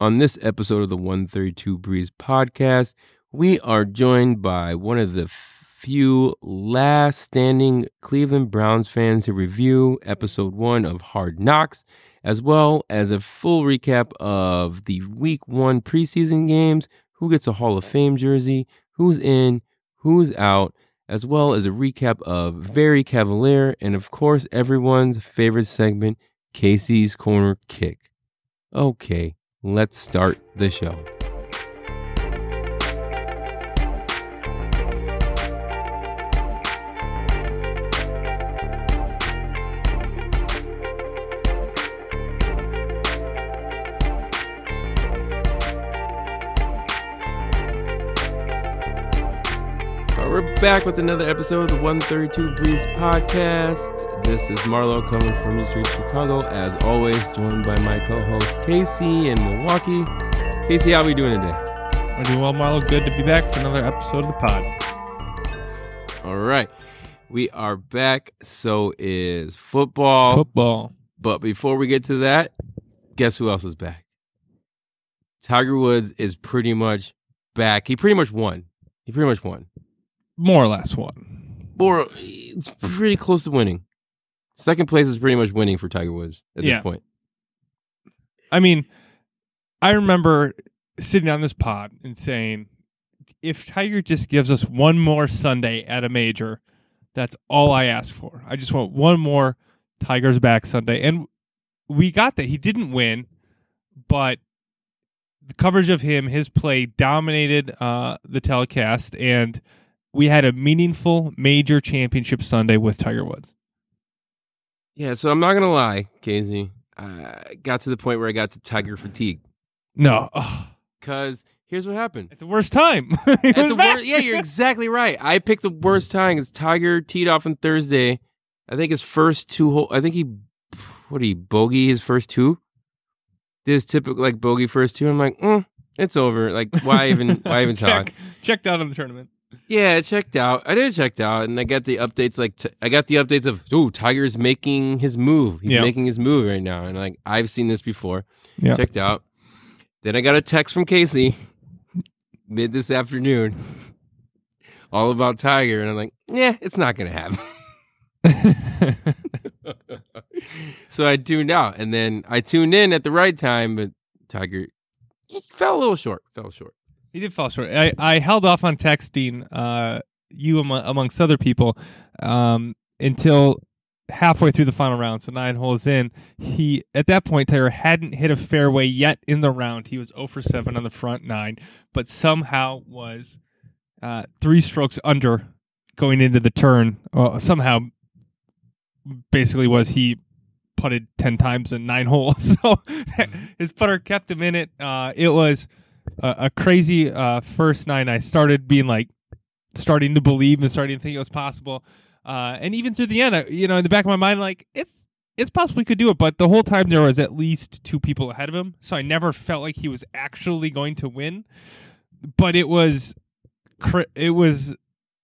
On this episode of the 132 Breeze podcast, we are joined by one of the few last standing Cleveland Browns fans to review episode one of Hard Knocks, as well as a full recap of the week one preseason games, who gets a Hall of Fame jersey, who's in, who's out, as well as a recap of Very Cavalier, and of course, everyone's favorite segment, Casey's Corner Kick. Okay, let's start the show. We're back with another episode of the 132 Breeze podcast. This is Marlo coming from East streets of Chicago, as always, joined by my co-host Casey in Milwaukee. Casey, how are we doing today? I'm doing well, Marlo. Good to be back for another episode of the pod. All right, we are back. So is football. Football. But before we get to that, guess who else is back? Tiger Woods is pretty much back. He pretty much won. He pretty much won. More or less won. Or it's pretty close to winning. Second place is pretty much winning for Tiger Woods at Yeah. this point. I mean, I remember sitting on this pod and saying, if Tiger just gives us one more Sunday at a major, that's all I ask for. I just want one more Tigers back Sunday. And we got that. He didn't win, but the coverage of him, his play dominated uh, the telecast, and we had a meaningful major championship Sunday with Tiger Woods. Yeah, so I'm not gonna lie, Casey. I got to the point where I got to Tiger fatigue. No, Cause here's what happened. at the worst time. At the wor- yeah, you're exactly right. I picked the worst time. It's Tiger teed off on Thursday. I think his first two hole. I think he what he bogey his first two. This typical like bogey first two. I'm like, mm, it's over. Like why even why even talk? Check, checked out on the tournament. Yeah, it checked out. I did checked out, and I got the updates. Like t- I got the updates of, oh, Tiger's making his move. He's Yeah. making his move right now, and like I've seen this before. Yeah. Checked out. Then I got a text from Casey mid this afternoon, all about Tiger, and I'm like, yeah, it's not gonna happen. so I tuned out, and then I tuned in at the right time, but Tiger fell a little short. Fell short. He did fall short. I, I held off on texting uh, you among, amongst other people um, until halfway through the final round. So nine holes in, he at that point Tiger hadn't hit a fairway yet in the round. He was 0 for 7 on the front nine, but somehow was uh, three strokes under going into the turn. Uh, somehow, basically, was he putted 10 times in nine holes. So his putter kept him in it. Uh, it was a, a crazy uh, first nine. I started being like, starting to believe and starting to think it was possible. Uh, and even through the end, I, you know, in the back of my mind, like it's it's possible he could do it. But the whole time there was at least two people ahead of him, so I never felt like he was actually going to win. But it was, it was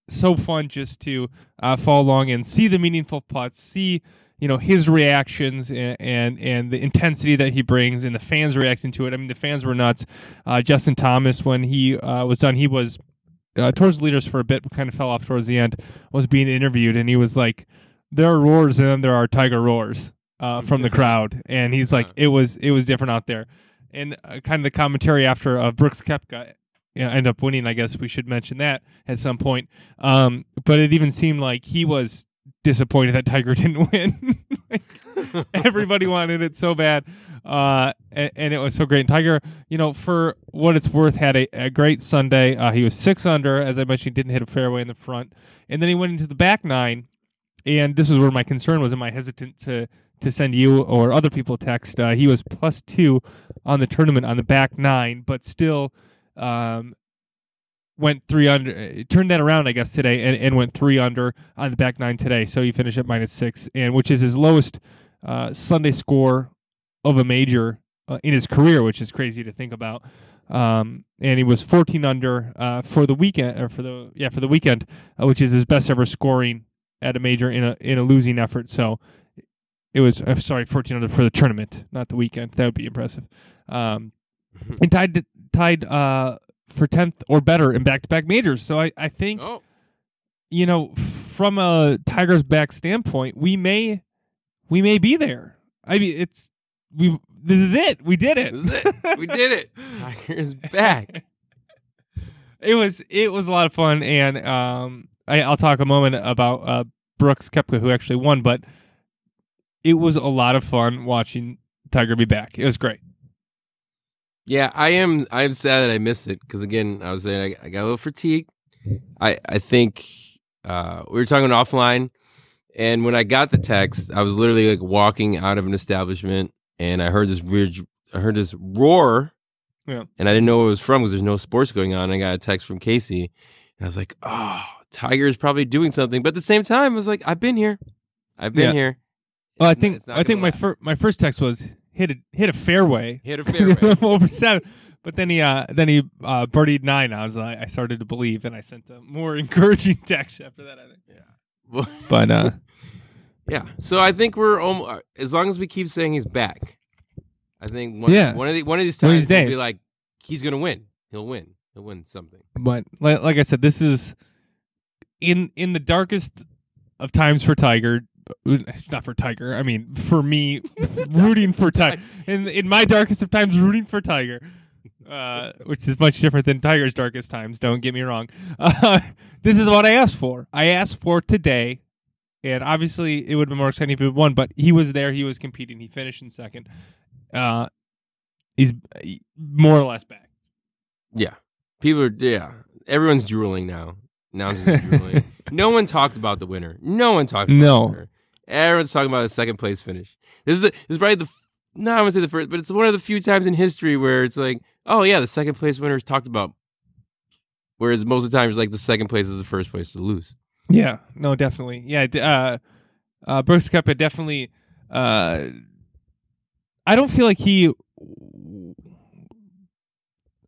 so fun just to uh, follow along and see the meaningful putts, see you know his reactions and, and and the intensity that he brings and the fans reacting to it. I mean, the fans were nuts. Uh, Justin Thomas, when he uh, was done, he was uh, towards the leaders for a bit, but kind of fell off towards the end. Was being interviewed, and he was like, "There are roars, and then there are tiger roars uh, from the crowd." And he's like, "It was it was different out there." And uh, kind of the commentary after uh, Brooks Koepka you know, ended up winning. I guess we should mention that at some point. Um, but it even seemed like he was disappointed that Tiger didn't win. Like, everybody wanted it so bad, uh, and, and it was so great. And Tiger, you know, for what it's worth, had a, a great Sunday. Uh, he was six under, as I mentioned, didn't hit a fairway in the front, and then he went into the back nine. And this is where my concern was. Am I hesitant to to send you or other people a text? Uh, he was plus two on the tournament on the back nine, but still um, went three under. uh, Turned that around, I guess, today, and, and went three under on the back nine today. So he finished at minus six, and which is his lowest uh, Sunday score of a major uh, in his career, which is crazy to think about. Um, and he was 14 under uh, for the weekend, or for the yeah for the weekend, uh, which is his best ever scoring at a major in a in a losing effort. So it was uh, sorry 14 under for the tournament, not the weekend. That would be impressive. Um, and tied tied uh, for tenth or better in back to back majors. So I I think Oh, you know from a Tigers back standpoint, we may we may be there. I mean, it's we. This is it. We did it. It. We did it. Tiger's back. it was it was a lot of fun, and um, I, I'll talk a moment about uh, Brooks Koepka, who actually won, but it was a lot of fun watching Tiger be back. It was great. Yeah, I am. I am sad that I missed it because again, I was saying I, I got a little fatigue. I I think uh, we were talking offline, and when I got the text, I was literally like walking out of an establishment, and I heard this weird. I heard this roar, Yeah. and I didn't know what it was from because there's no sports going on. I got a text from Casey, and I was like, "Oh, Tiger's probably doing something," but at the same time, I was like, "I've been here. I've been Yeah. here." Well, I think I think my first my first text was hit a hit a fairway. hit a fairway. over seven. But then he uh, then he uh, birdied nine. I was like, I started to believe, and I sent a more encouraging text after that. I think. Yeah. But uh, Yeah. So I think we're almost as long as we keep saying he's back. I think one, Yeah. one of the, one of these One of times these we'll be like he's gonna win. He'll win. He'll win something. but like, like I said, this is in in the darkest of times for Tiger. Not for Tiger. I mean, for me, rooting for Tiger. In in my darkest of times, rooting for Tiger. Uh, which is much different than Tiger's darkest times. Don't get me wrong. Uh, this is what I asked for. I asked for today, and obviously it would have been more exciting if he won. But he was there. He was competing. He finished in second. Uh, he's more or less back. Yeah. People are yeah. Everyone's drooling now. Announcers drooling. no one talked about the winner. No one talked about No. Everyone's talking about the second place finish. This is the, this is probably the no, I wouldn't say the first, but it's one of the few times in history where it's like, oh yeah, the second place winner is talked about. Whereas most of the time it's like the second place is the first place to lose. Yeah, no, definitely. Yeah, uh, uh, Brooks Koepka definitely. Uh, I don't feel like he.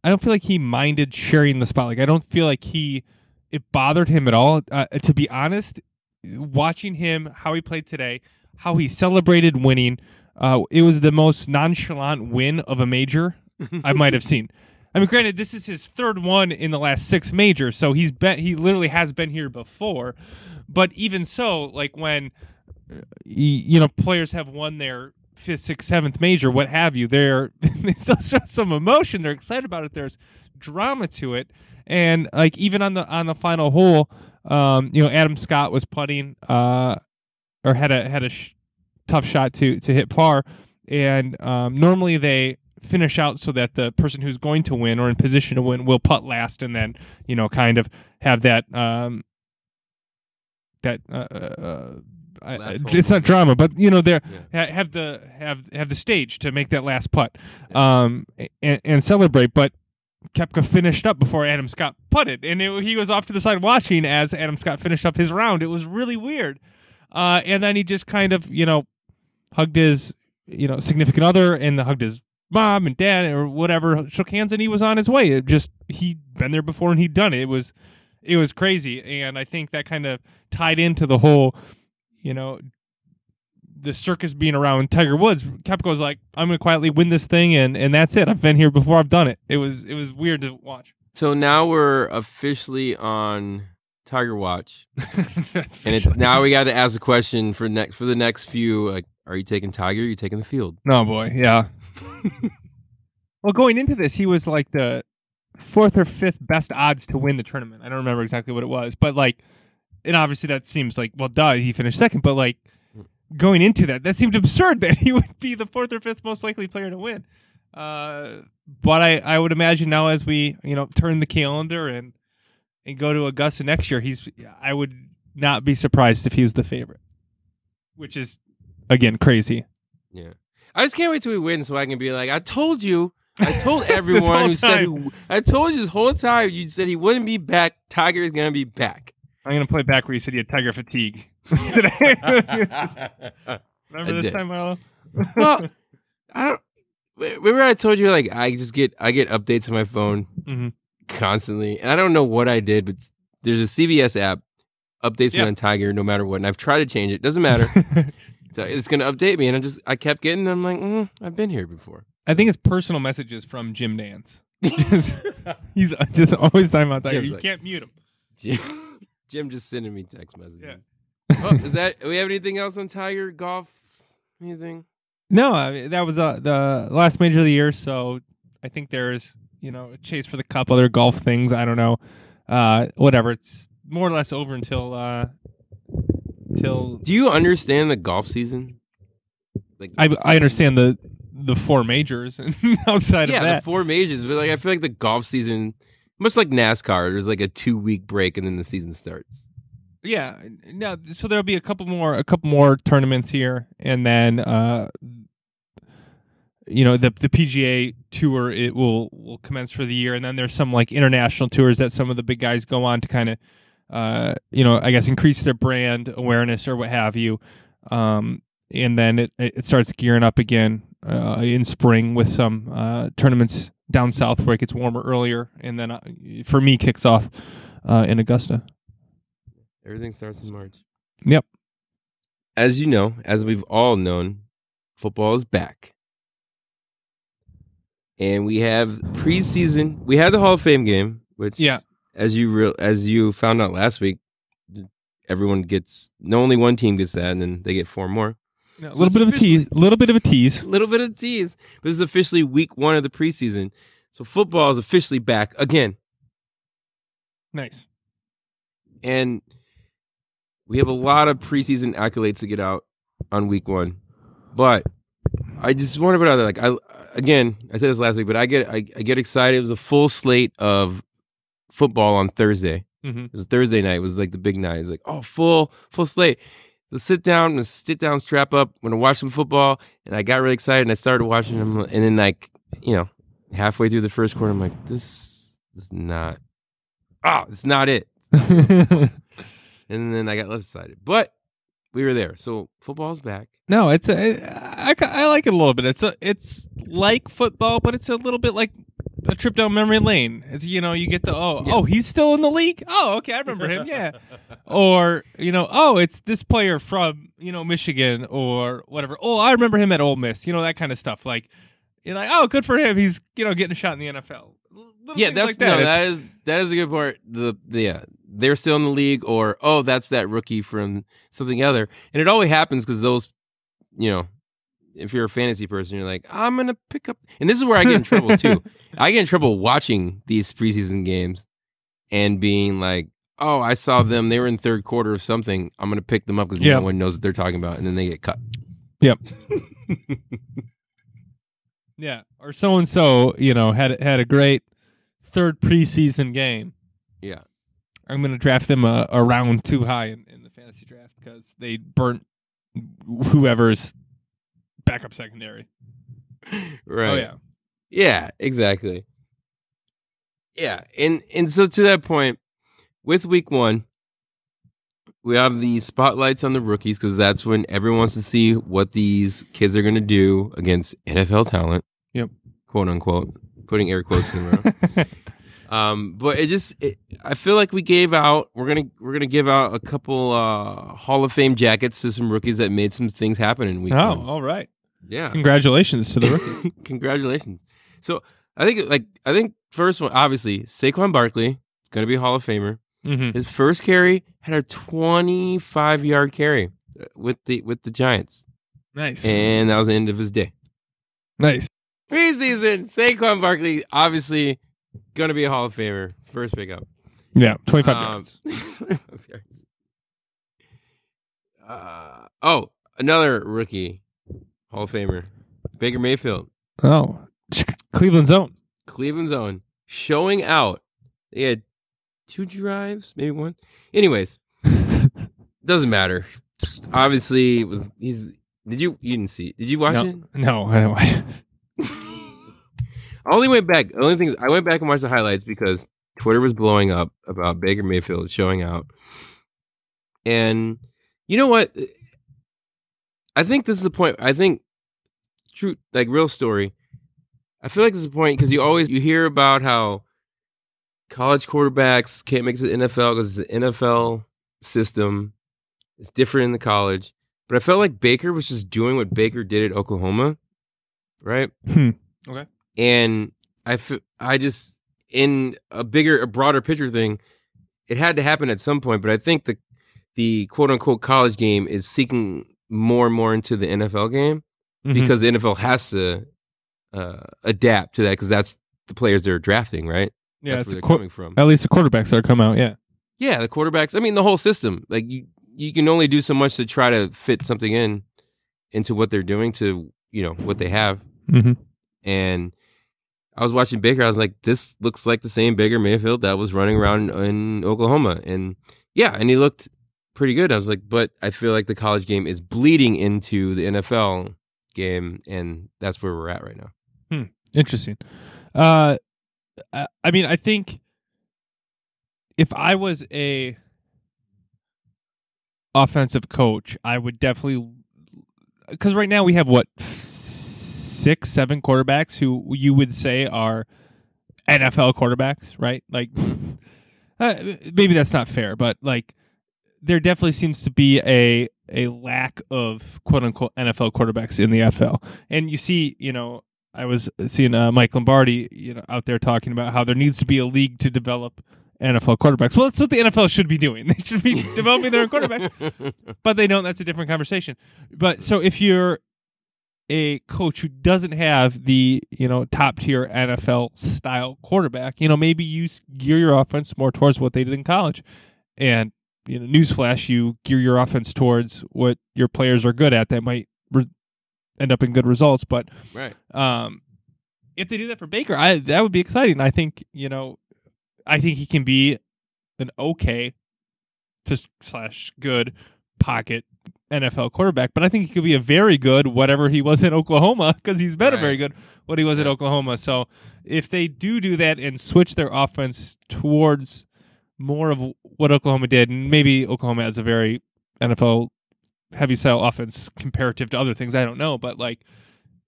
I don't feel like he minded sharing the spot. Like I don't feel like he it bothered him at all. Uh, to be honest, watching him how he played today, how he celebrated winning, uh, it was the most nonchalant win of a major I might have seen. I mean, granted, this is his third one in the last six majors, so he's been he literally has been here before. But even so, like when uh, you know players have won their fifth, sixth, seventh major, what have you, they're they still show some emotion. They're excited about it. There's drama to it, and like even on the on the final hole, um, you know, Adam Scott was putting, uh, or had a had a sh- tough shot to to hit par, and um, normally they finish out so that the person who's going to win or in position to win will putt last, and then you know kind of have that um that uh, uh, I- hole. it's not drama, but you know they're Yeah. ha- have the have have the stage to make that last putt um and, and celebrate but Koepka finished up before Adam Scott putted and it, he was off to the side watching as Adam Scott finished up his round. It was really weird. Uh and then he just kind of you know hugged his you know significant other and hugged his mom and dad or whatever shook hands and he was on his way. It just he'd been there before and he'd done it. It was it was crazy. And I think that kind of tied into the whole you know the circus being around Tiger Woods, Koepka was like, "I'm going to quietly win this thing, and and that's it. I've been here before. I've done it. It was it was weird to watch." So now we're officially on Tiger Watch, and it's now we got to ask a question for next for the next few. Like, are you taking Tiger? Or are you taking the field? no boy, yeah. well, going into this, he was like the fourth or fifth best odds to win the tournament. I don't remember exactly what it was, but like, and obviously that seems like well, duh, he finished second, but like. Going into that, that seemed absurd that he would be the fourth or fifth most likely player to win. Uh, but I, I would imagine now as we you know turn the calendar and and go to Augusta next year, he's I would not be surprised if he was the favorite, which is again crazy. Yeah, I just can't wait till we win, so I can be like, I told you. I told everyone who said he, I told you this whole time. You said he wouldn't be back. Tiger is gonna be back. I'm gonna play back where you said you had tiger fatigue. Remember this time, Marlo? well, I don't. Remember, I told you like I just get I get updates on my phone Mhm. constantly, and I don't know what I did, but there's a CBS app updates Yeah. me on Tiger no matter what, and I've tried to change it. Doesn't matter. so it's gonna update me, and I just I kept getting. I'm like, mm, I've been here before. I think it's personal messages from Jim Nantz. He's just always talking about Tiger. Jim's You like- can't mute him. Jim, Jim just sending me text messages. Yeah. Oh, is that? We have anything else on Tiger golf? Anything? No, I mean, that was uh, the last major of the year, so I think there's you know a chase for the cup, other golf things. I don't know, uh, whatever. It's more or less over until uh, till Do you understand the golf season? Like I I understand the the four majors and outside yeah, of the four majors, but like I feel like the golf season, much like NASCAR, there's like a two week break and then the season starts. Yeah, no. So there'll be a couple more, a couple more tournaments here, and then, uh, you know, the the PGA tour it will will commence for the year, and then there's some like international tours that some of the big guys go on to kind of, uh, you know, I guess increase their brand awareness or what have you, um, and then it it starts gearing up again uh, in spring with some uh, tournaments down south where it gets warmer earlier, and then uh, for me kicks off uh, in Augusta. Everything starts in March. Yep. As you know, as we've all known, football is back. And we have preseason. We had the Hall of Fame game, which Yeah. as you real as you found out last week, everyone gets no only one team gets that, and then they get four more. Yeah, a So little bit of a tease. A little bit of a tease. A little bit of tease. But this is officially week one of the preseason. So football is officially back again. Nice. And we have a lot of preseason accolades to get out on week one. But I just want to put out there, like I again, I said this last week, but I get I, I get excited. It was a full slate of football on Thursday. Mm-hmm. It was Thursday night. It was like the big night. It's like, oh, full full slate. Let's sit down, let's sit down, strap up. I'm gonna watch some football. And I got really excited and I started watching them. And then like, you know, halfway through the first quarter, I'm like, this is not ah, it's not it. And then I got less excited. But we were there. So football's back. no, it's a, I, I like it a little bit. It's a it's like football, but it's a little bit like a trip down memory lane. It's you know you get the oh Yeah. oh he's still in the league. Oh okay, I remember him. Yeah. or you know oh it's this player from you know Michigan or whatever. Oh I remember him at Ole Miss. You know that kind of stuff. Like you're like oh good for him. He's you know getting a shot in the NFL. Little yeah, that's like that. no, that is that is a good part. The, the yeah, they're still in the league, or oh, that's that rookie from something other, and it always happens because those, you know, if you're a fantasy person, you're like, I'm gonna pick up, and this is where I get in trouble too. I get in trouble watching these preseason games and being like, oh, I saw them, they were in third quarter of something, I'm gonna pick them up because Yeah. no one knows what they're talking about, and then they get cut. Yep. Yeah, or so and so, you know, had had a great third preseason game. Yeah. I'm going to draft them a, a round too high in, in the fantasy draft because they burnt whoever's backup secondary. Right. Oh yeah, Yeah, exactly. Yeah, and and so to that point, with week one, we have the spotlights on the rookies because that's when everyone wants to see what these kids are going to do against NFL talent. Yep. quote unquote, putting air quotes in the Um, but it just, it, I feel like we gave out. We're gonna we're gonna give out a couple uh, Hall of Fame jackets to some rookies that made some things happen in week oh, one. all right. Yeah, Congratulations to the rookie. Congratulations. So I think like I think first one obviously Saquon Barkley is going to be a Hall of Famer. hmm His first carry had a 25 yard carry uh, with the with the Giants, Nice, and that was the end of his day. nice. Preseason Saquon Barkley obviously going to be a Hall of Famer. First pickup. Yeah, 25 Um, yards. 25 yards. Uh, oh, another rookie Hall of Famer, Baker Mayfield. Oh, Cleveland zone. Cleveland's own, showing out. They had two drives, maybe one. Anyways, doesn't matter. Obviously, it was he's. Did you you didn't see? it. Did you watch no, it? no, I don't. I only went back. The only thing is I went back and watched the highlights because Twitter was blowing up about Baker Mayfield showing out. And you know what? I think this is the point. I think true, like real story. I feel like this is a point because you always you hear about how college quarterbacks can't make it to the NFL because the NFL system is different in the college. But I felt like Baker was just doing what Baker did at Oklahoma, right? Hmm. Okay. And I, f- I just in a bigger, a broader picture thing, it had to happen at some point. But I think the the quote unquote college game is seeking more and more into the NFL game Mhm. because the NFL has to uh, adapt to that because that's the players they're drafting, right? yeah, that's it's where they're qu- coming from. at least the quarterbacks that are come out. Yeah. Yeah, the quarterbacks. I mean, the whole system. Like you, you can only do so much to try to fit something in into what they're doing to you know what they have. Mm-hmm. And I was watching Baker. I was like, this looks like the same Baker Mayfield that was running around in Oklahoma. And yeah, and he looked pretty good. I was like, but I feel like the college game is bleeding into the NFL game, and that's where we're at right now. Interesting. Uh, I I mean, I think if I was a offensive coach, I would definitely because right now we have what six, seven quarterbacks who you would say are NFL quarterbacks, right? Like, uh, maybe that's not fair, but like, there definitely seems to be a a lack of quote unquote NFL quarterbacks in the NFL, and you see, you know, I was seeing uh, Mike Lombardi, you know, out there talking about how there needs to be a league to develop NFL quarterbacks. Well, that's what the NFL should be doing. They should be developing their own quarterbacks, but they don't. That's a different conversation. But so if you're a coach who doesn't have the you know top tier NFL style quarterback, you know maybe you gear your offense more towards what they did in college, and you know newsflash, you gear your offense towards what your players are good at. That might re- end up in good results, but right. um, if they do that for Baker, I that would be exciting. I think you know, I think he can be an okay to slash good pocket NFL quarterback, but I think he could be a very good whatever he was in Oklahoma because he's been a very good what he was at Oklahoma. So if they do do that and switch their offense towards more of what Oklahoma did, and maybe Oklahoma has a very NFL heavy style offense comparative to other things, I don't know, but like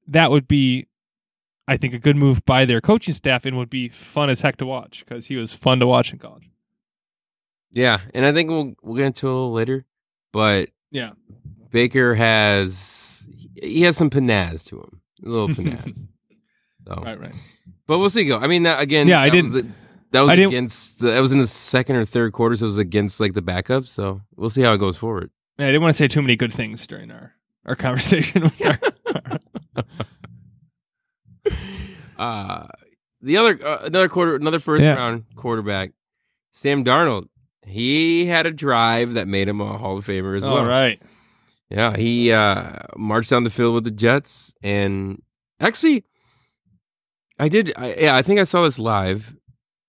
that would be I think a good move by their coaching staff and would be fun as heck to watch because he was fun to watch in college. Yeah, and I think we'll we'll get into it a little later, but Yeah. Baker has he has some panaz to him, a little panaz. So, Right, right. but we'll see. Go. I mean, that, again, Yeah, I that didn't- Was, that was I against. The, that was in the second or third quarter, so it was against like the backup. So we'll see how it goes forward. I didn't want to say too many good things during our, our conversation. With our, Uh the other uh, another quarter, another first Yeah. round quarterback, Sam Darnold. He had a drive that made him a Hall of Famer as well. All right. Yeah, he uh, marched down the field with the Jets, and actually, I did. I, yeah, I think I saw this live.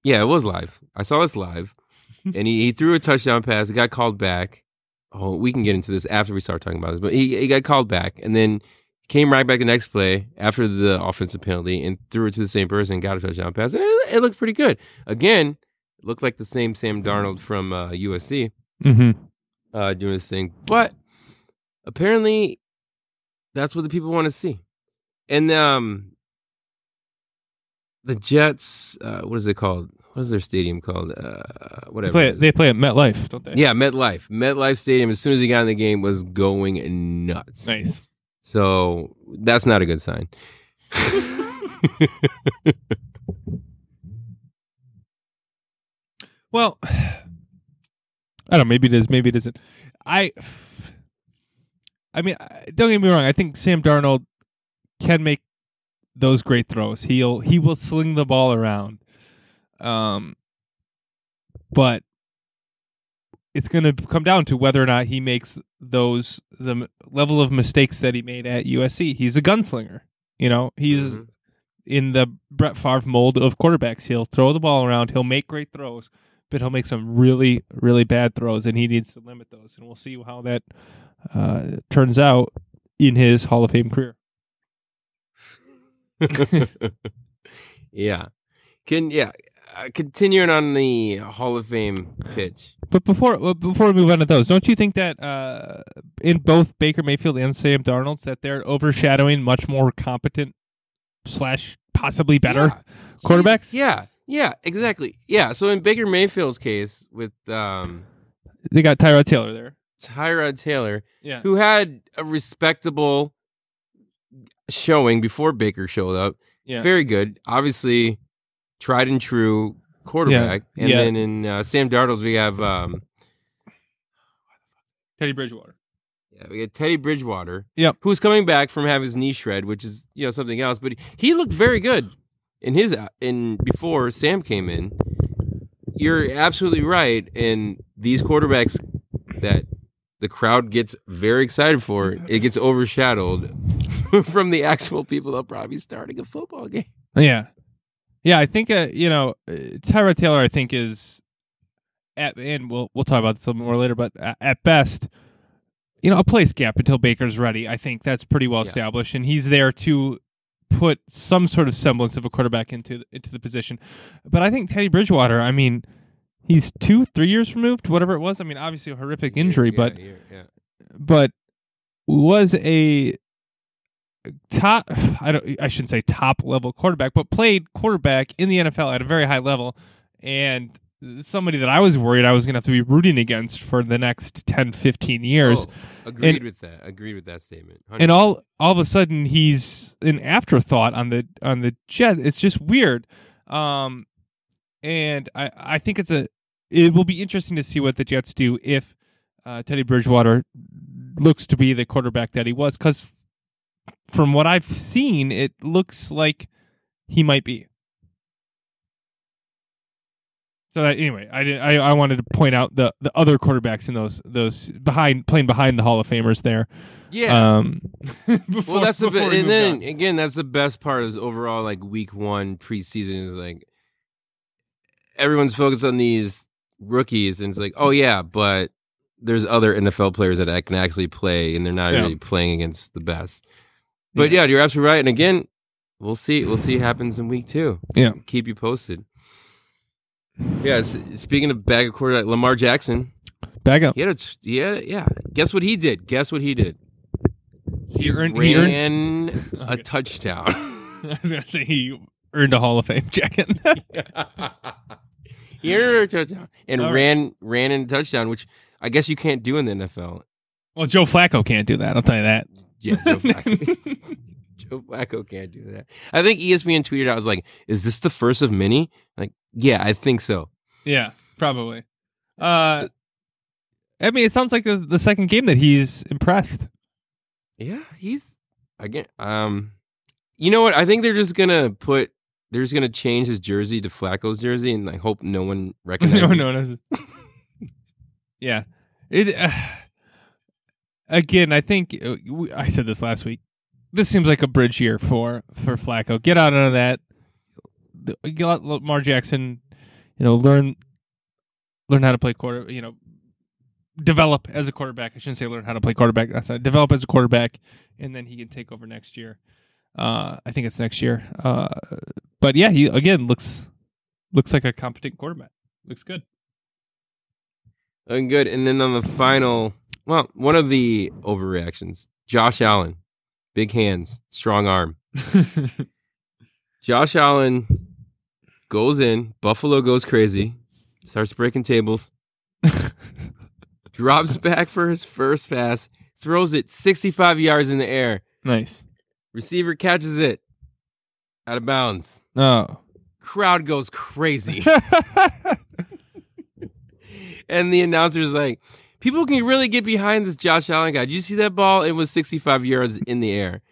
Yeah, it was live. I saw this live, and he, he threw a touchdown pass. It got called back. Oh, we can get into this after we start talking about this, but he, he got called back, and then came right back the next play after the offensive penalty and threw it to the same person, got a touchdown pass, and it, it looked pretty good. Again, looked like the same Sam Darnold from uh, USC Mm-hmm. uh, doing his thing. But apparently, that's what the people want to see. And um, the Jets, uh, what is it called? What is their stadium called? Uh, They whatever. play, it is. they play at MetLife, don't they? yeah, MetLife. MetLife Stadium. As soon as he got in the game, was going nuts. Nice. So that's not a good sign. Well, I don't know. Maybe it is. Maybe it isn't. I, I mean, don't get me wrong. I think Sam Darnold can make those great throws. He'll he will sling the ball around. Um, but it's going to come down to whether or not he makes those the level of mistakes that he made at USC. He's a gunslinger. You know, he's Mhm. in the Brett Favre mold of quarterbacks. He'll throw the ball around. He'll make great throws, but he'll make some really, really bad throws, and he needs to limit those. And we'll see how that uh, turns out in his Hall of Fame career. yeah. Can yeah. Uh, continuing on the Hall of Fame pitch. But before uh, before we move on to those, don't you think that uh, in both Baker Mayfield and Sam Darnold's that they're overshadowing much more competent slash possibly better Yeah. quarterbacks? Jesus, Yeah, yeah, exactly. Yeah. So in Baker Mayfield's case with um, They got Tyrod Taylor there. Tyrod Taylor, Yeah. who had a respectable showing before Baker showed up, Yeah. very good. Obviously, tried and true quarterback. And Yeah. then in uh, Sam Darnold's, we have um, Teddy Bridgewater. yeah, we got Teddy Bridgewater. Yep. who's coming back from having his knee shred, which is you know something else. But he looked very good in his in before Sam came in. You're absolutely right. And these quarterbacks that the crowd gets very excited for, it gets overshadowed from the actual people that'll probably be starting a football game. Yeah, yeah. I think uh, you know uh, Tyrod Taylor. I think is at and we'll we'll talk about this a little more later. But at, at best, you know, a place gap until Baker's ready. I think that's pretty well Yeah. established, and he's there to put some sort of semblance of a quarterback into into the position. But I think Teddy Bridgewater. I mean, he's two, three years removed, whatever it was. I mean, obviously a horrific injury, Yeah, but yeah, yeah. but was a top I don't I shouldn't say top level quarterback, but played quarterback in the NFL at a very high level and somebody that I was worried I was going to have to be rooting against for the next 10 15 years. Oh, agreed with that. Agreed with that statement. And all all of a sudden he's an afterthought on the on the jet. It's just weird. Um and I I think it's a it will be interesting to see what the Jets do if uh, Teddy Bridgewater looks to be the quarterback that he was cuz from what I've seen it looks like he might be. So that, anyway, I, did, I I wanted to point out the, the other quarterbacks in those those behind playing behind the Hall of Famers there. yeah. Um, before, well, that's the we And then on. again, that's the best part is overall like week one preseason is like everyone's focused on these rookies, and it's like, oh yeah, but there's other NFL players that can actually play, and they're not Yeah. really playing against the best. But yeah. you're absolutely right. And again, we'll see. We'll see what happens in week two. Yeah. keep you posted. Yeah. Speaking of bag of quarterback, Lamar Jackson. Bag up. He had a, t- he had a- yeah. Guess what he did? Guess what he did? He earned- he ran earned- a Okay. touchdown. I was gonna say he earned a Hall of Fame jacket. he earned a touchdown and All right. ran ran in a touchdown, which I guess you can't do in the NFL. well, Joe Flacco can't do that. I'll tell you that. Yeah, Joe Flacco. Joe Flacco can't do that. I think ESPN tweeted out, I was like, "Is this the first of many?" Like, yeah, I think so. yeah, probably. Uh, I mean, it sounds like the the second game that he's impressed. Yeah, he's again. Um, you know what? I think they're just gonna put. They're just gonna change his jersey to Flacco's jersey, and I hope no one recognizes. no, no, no. yeah, it. Uh, again, I think uh, we- I said this last week. This seems like a bridge year for for Flacco. Get out of that. Get Lamar Jackson, you know, learn learn how to play quarter. You know, develop as a quarterback. I shouldn't say learn how to play quarterback. That's not, develop as a quarterback, and then he can take over next year. Uh, I think it's next year. Uh, but yeah, he again looks looks like a competent quarterback. Looks good. Looking good. And then on the final, well, one of the overreactions, Josh Allen, big hands, strong arm. Josh Allen goes in, Buffalo goes crazy, starts breaking tables, drops back for his first pass, throws it 65 yards in the air. nice. Receiver catches it out of bounds. Oh. Crowd goes crazy. and the announcer's like, people can really get behind this Josh Allen guy. Did you see that ball? It was 65 yards in the air.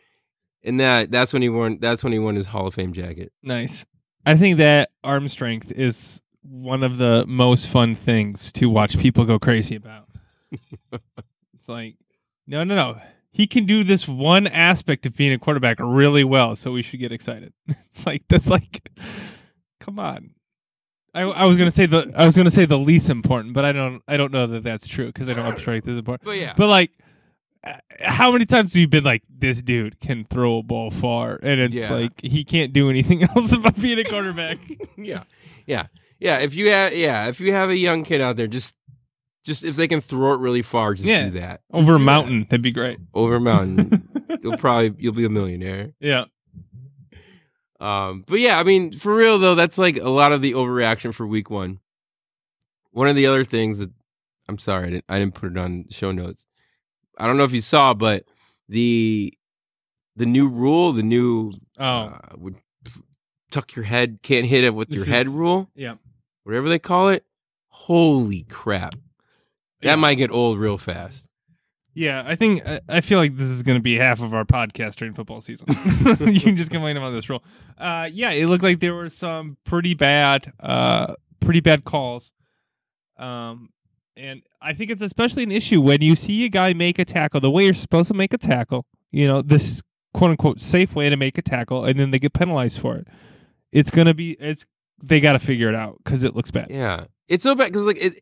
And that that's when he won that's when he won his Hall of Fame jacket. nice. I think that arm strength is one of the most fun things to watch people go crazy about. it's like, no, no, no. He can do this one aspect of being a quarterback really well, so we should get excited. It's like that's like, come on. I, I was gonna say the I was gonna say the least important, but I don't I don't know that that's true because I don't strength is important. But yeah. But like, uh, how many times have you been like, this dude can throw a ball far, and it's Yeah. like he can't do anything else about being a quarterback? yeah. Yeah. Yeah. If you have yeah, if you have a young kid out there, just just if they can throw it really far, just Yeah. do that. Just Over a do that. mountain, that'd be great. Over a mountain. you'll probably you'll be a millionaire. yeah, Um, but yeah, I mean, for real though, that's like a lot of the overreaction for week one. One of the other things that I'm sorry, I didn't, I didn't put it on show notes. I don't know if you saw, but the the new rule, the new Oh, uh, with tuck your head, can't hit it with your head rule, Yeah. whatever they call it. Holy crap. That Yeah. might get old real fast. Yeah, I think I, feel like this is going to be half of our podcast during football season. you can just complain about this rule. Uh, yeah, it looked like there were some pretty bad, uh, pretty bad calls. Um, and I think it's especially an issue when you see a guy make a tackle the way you're supposed to make a tackle. You know, this quote unquote safe way to make a tackle, and then they get penalized for it. It's gonna be it's they got to figure it out because it looks bad. Yeah. It's so bad because like it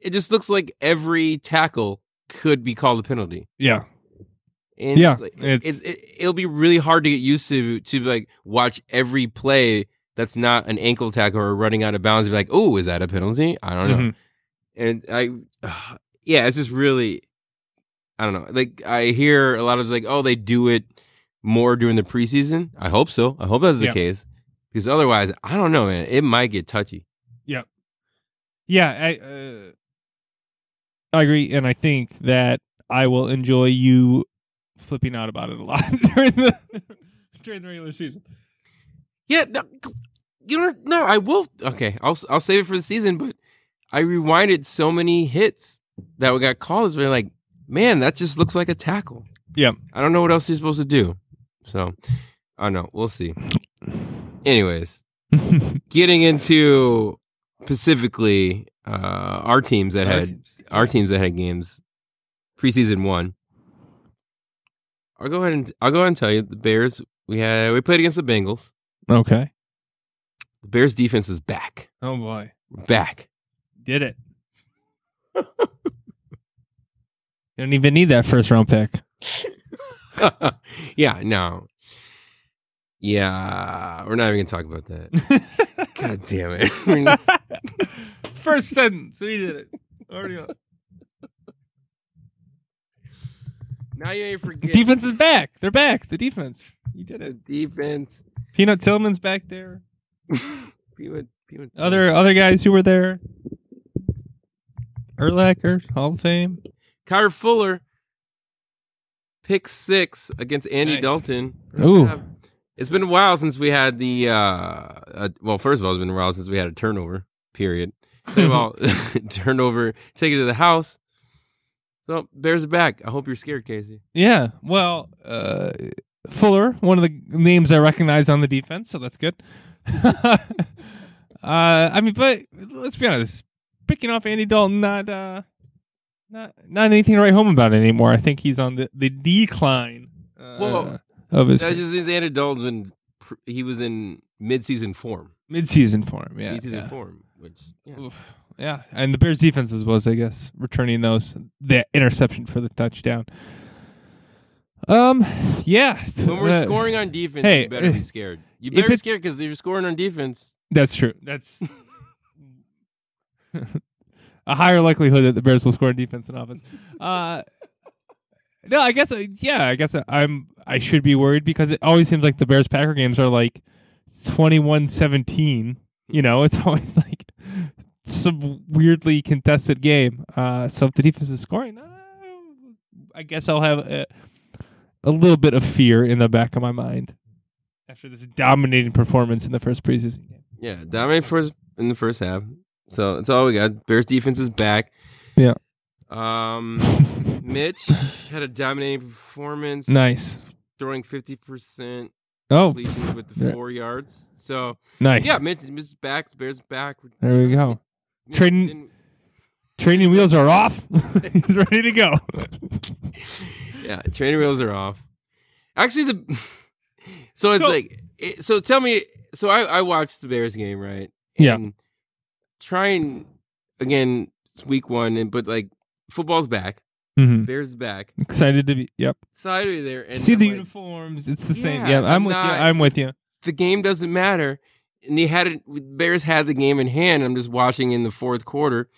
it just looks like every tackle could be called a penalty. Yeah, And Yeah, it's like, it's- it's, it, it'll be really hard to get used to to like watch every play that's not an ankle tackle or running out of bounds be like, oh, is that a penalty? I don't know. Mhm. And I, yeah, it's just really, I don't know. Like I hear a lot of like, oh, they do it more during the preseason. I hope so. I hope that's the Yeah. case because otherwise, I don't know, man. It might get touchy. Yeah, yeah, I uh, I agree, and I think that I will enjoy you flipping out about it a lot during the during the regular season. Yeah, no, you know, no, I will. Okay, I'll I'll save it for the season. But I rewinded so many hits that we got calls. Where like, man, that just looks like a tackle. Yeah. I don't know what else you're supposed to do. So, I don't know. We'll see. Anyways, getting into specifically uh, our teams that had our teams that had games preseason one. I'll go ahead and I'll go ahead and tell you the Bears. We had we played against the Bengals. okay. The Bears defense is back. Oh boy, back. did it! you don't even need that first round pick. yeah, no. Yeah, we're not even gonna talk about that. God damn it. First sentence, we did it. Already on. Now you ain't forget Defense is back. They're back. The defense. You did the it. defense. Peanut Tillman's back there. Peanut- peanut- Other other guys who were there. Urlacher, Hall of Fame. Kyler Fuller pick six against Andy Nice. Dalton. Ooh. It's been a while since we had the uh, uh well, first of all, it's been a while since we had a turnover, period. Second of all, turnover, take it to the house. So Bears are back. I hope you're scared, Casey. Yeah. Well, uh, Fuller, one of the names I recognize on the defense, so that's good. uh, I mean, but let's be honest, picking off Andy Dalton, not uh, not not anything to write home about anymore. I think he's on the the decline. Uh, Well, of his That just means Andy Dalton's been pr- he was in midseason form. midseason form. Yeah. midseason yeah. form, which yeah. Yeah, and the Bears' defense as was, I guess, returning those the interception for the touchdown. Um, yeah, when we're uh, scoring on defense, hey, you better uh, be scared. You better be scared because you're scoring on defense, That's true. That's a higher likelihood that the Bears will score on defense than offense. Uh, no, I guess uh, yeah, I guess I'm I should be worried because it always seems like the Bears Packer games are like 21-17. You know, it's always like some weirdly contested game. Uh, so if the defense is scoring, uh, I guess I'll have a, a little bit of fear in the back of my mind after this dominating performance in the first preseason game. yeah, dominate first in the first half. So that's all we got. Bears defense is back. Yeah. Um, Mitch had a dominating performance, Nice. throwing fifty percent Oh, with the Yeah. four yards. So nice. yeah, Mitch, Mitch is back. The Bears back. There we go. Trading- didn't- Training wheels are off. He's ready to go. yeah, training wheels are off. Actually, the so it's So- like it, so. Tell me, so I I watched the Bears game, right? Yeah. And trying again, it's week one, and but like football's back, hmm Bears back. Excited to be. Yep. Excited to be there, and See I'm the like, uniforms. It's the same. Yeah, Yeah, I'm, I'm with not- you. I'm with you. the game doesn't matter. And he had it. Bears had the game in hand. I'm just watching in the fourth quarter,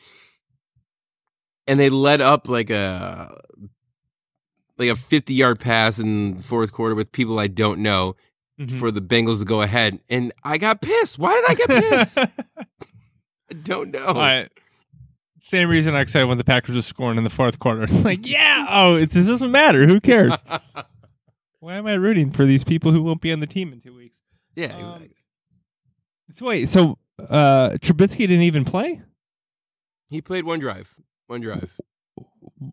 and they led up like a like a 50 yard pass in the fourth quarter with people I don't know Mhm. for the Bengals to go ahead, and I got pissed. Why did I get pissed? I don't know. I- same reason I excited when the Packers were scoring in the fourth quarter. like, yeah, oh, it doesn't matter. Who cares? Why am I rooting for these people who won't be on the team in two weeks? yeah, Um, exactly. So wait, so uh Trubisky didn't even play? He played one drive. One drive.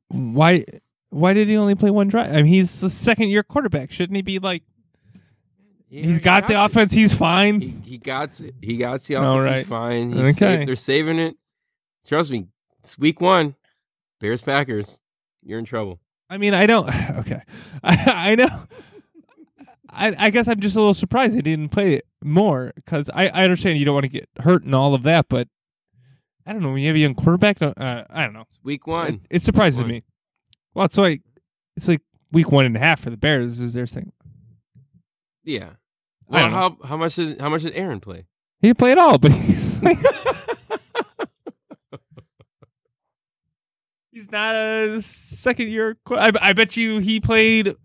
Why? Why did he only play one drive? I mean, he's the second year quarterback. Shouldn't he be like? Yeah, he's he got the it. offense. He's fine. He, he got it. He got the offense. right. He's fine. He's Okay. saved- they're saving it. Trust me. It's week one. Bears Packers. You're in trouble. I mean, I don't. Okay, I, I know. I, I guess I'm just a little surprised he didn't play it more because I, I understand you don't want to get hurt and all of that, but I don't know when you have a young quarterback. Uh, I don't know. Week one. it surprises One. me. Well, it's like it's like week one and a half for the Bears. Is their thing? Yeah. Well, know. how how much did how much did Aaron play? He didn't play at all, but he's like, he's not a second year. I, I bet you he played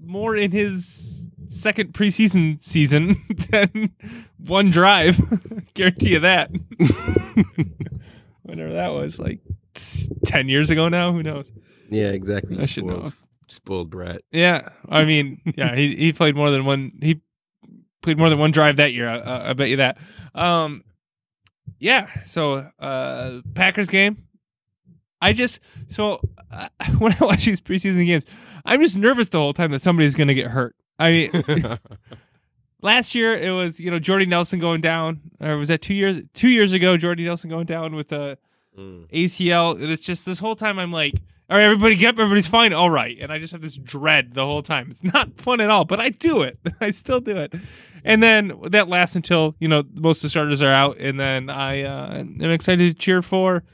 more in his second preseason season than one drive. Guarantee you that. Whenever that was, like ten years ago now. Who knows? Yeah, exactly. I should know. Spoiled, spoiled brat. Yeah, I mean, yeah, he he played more than one. He played more than one drive that year. I, I bet you that. Um, yeah. So uh, Packers game. I just so uh, when I watch these preseason games, I'm just nervous the whole time that somebody's going to get hurt. I mean, last year it was you know Jordy Nelson going down, or was that two years two years ago? Jordy Nelson going down with a Mm. ACL. And it's just this whole time I'm like, all right, everybody get up, everybody's fine, all right. And I just have this dread the whole time. It's not fun at all, but I do it. I still do it. And then that lasts until, you know, most of the starters are out. And then I uh, am excited to cheer for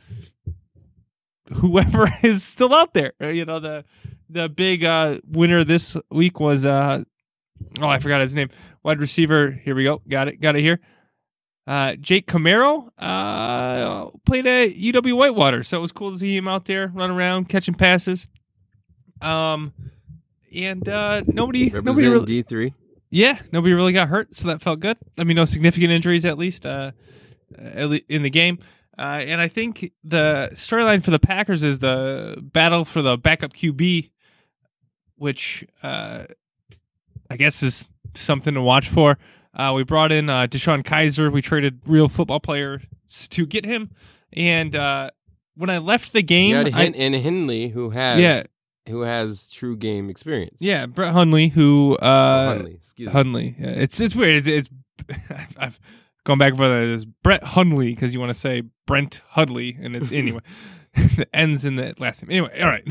whoever is still out there. Uh, You know, the the big uh, winner this week was uh, oh, I forgot his name. Wide receiver. Here we go. Got it. Got it here. Uh, Jake Kumerow uh, played at UW Whitewater, so it was cool to see him out there running around catching passes. Um, and uh, nobody, nobody, really, D three. yeah, nobody really got hurt, so that felt good. I mean, no significant injuries at least, uh, at le- in the game. Uh, and I think the storyline for the Packers is the battle for the backup QB, which uh, I guess is something to watch for. Uh, we brought in uh, DeShone Kizer. We traded real football players to get him. And uh, when I left the game, I- Hin- and Hindley who has Yeah. who has true game experience. yeah, Brett Hundley, who Oh, uh, Hundley, excuse me. Hundley. Yeah, it's it's weird. It's, it's I've, I've gone back and forth. It's Brett Hundley because you want to say Brent Hudley, and it's anyway. the ends in the last name. Anyway, all right.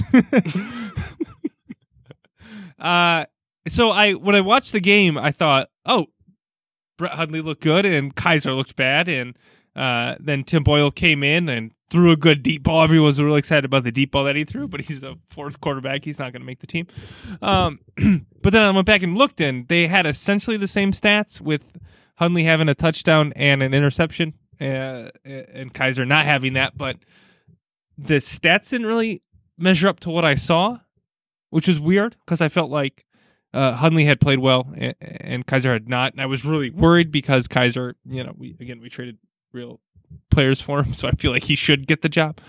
uh, so I when I watched the game, I thought, oh, Brett Hundley looked good, and Kizer looked bad, and uh, then Tim Boyle came in and threw a good deep ball. Everyone was really excited about the deep ball that he threw, but he's a fourth quarterback. He's not going to make the team. Um, but then I went back and looked, and they had essentially the same stats with Hundley having a touchdown and an interception, uh, and Kizer not having that. But the stats didn't really measure up to what I saw, which was weird because I felt like uh, Hundley had played well and, and Kizer had not. And I was really worried because Kizer, you know, we again we traded real players for him, so I feel like he should get the job,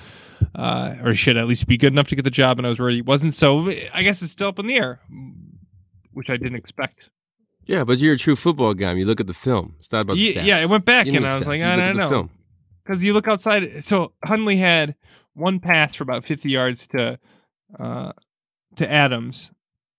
uh, or he should at least be good enough to get the job. And I was worried he wasn't. So I guess it's still up in the air, which I didn't expect. Yeah, but you're a true football guy. You look at the film. It's not about the Ye- stats. yeah, I went back You and I was stats. like, I don't know. because you look outside. So Hundley had one pass for about 50 yards to uh, to Adams,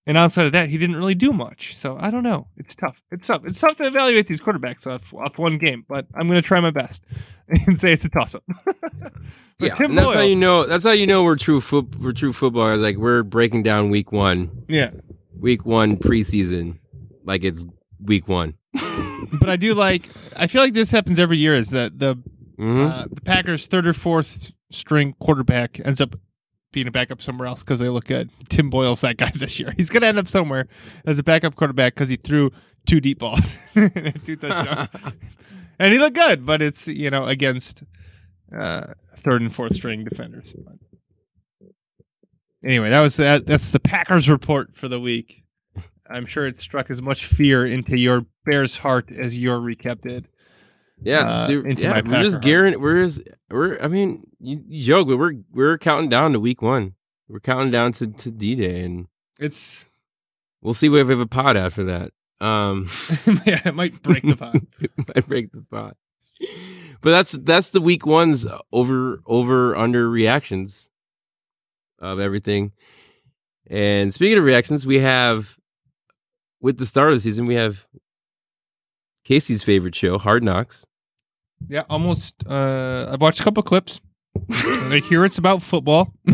and outside of that, he didn't really do much. So I don't know. It's tough. It's tough. It's tough to evaluate these quarterbacks off, off one game, but I'm going to try my best and say it's a toss up. Yeah, and that's how you know. That's how you know we're true. Foot, we're true footballers. Like we're breaking down week one, yeah. week one preseason, like it's week one. But I do like. I feel like this happens every year. Is that the Mhm. uh, the Packers' third or fourth string quarterback ends up being a backup somewhere else because they look good. Tim Boyle's that guy this year. He's going to end up somewhere as a backup quarterback because he threw two deep balls, two touchdowns, and he looked good. But it's you know against uh, third and fourth string defenders. Anyway, that was that. That's the Packers report for the week. I'm sure it struck as much fear into your Bears' heart as your recap did. Yeah, uh, so- yeah. We're just gearing. We're just, we're. I mean, you, you joke, but we're we're counting down to week one. We're counting down to to D Day, and It's we'll see if we have a pod after that. Um, yeah, it might break the pot. might break the pot. but that's that's the week one's over over under reactions of everything. And speaking of reactions, we have with the start of the season, we have Casey's favorite show, Hard Knocks. Yeah, almost. Uh, I've watched a couple clips. I hear it's about football.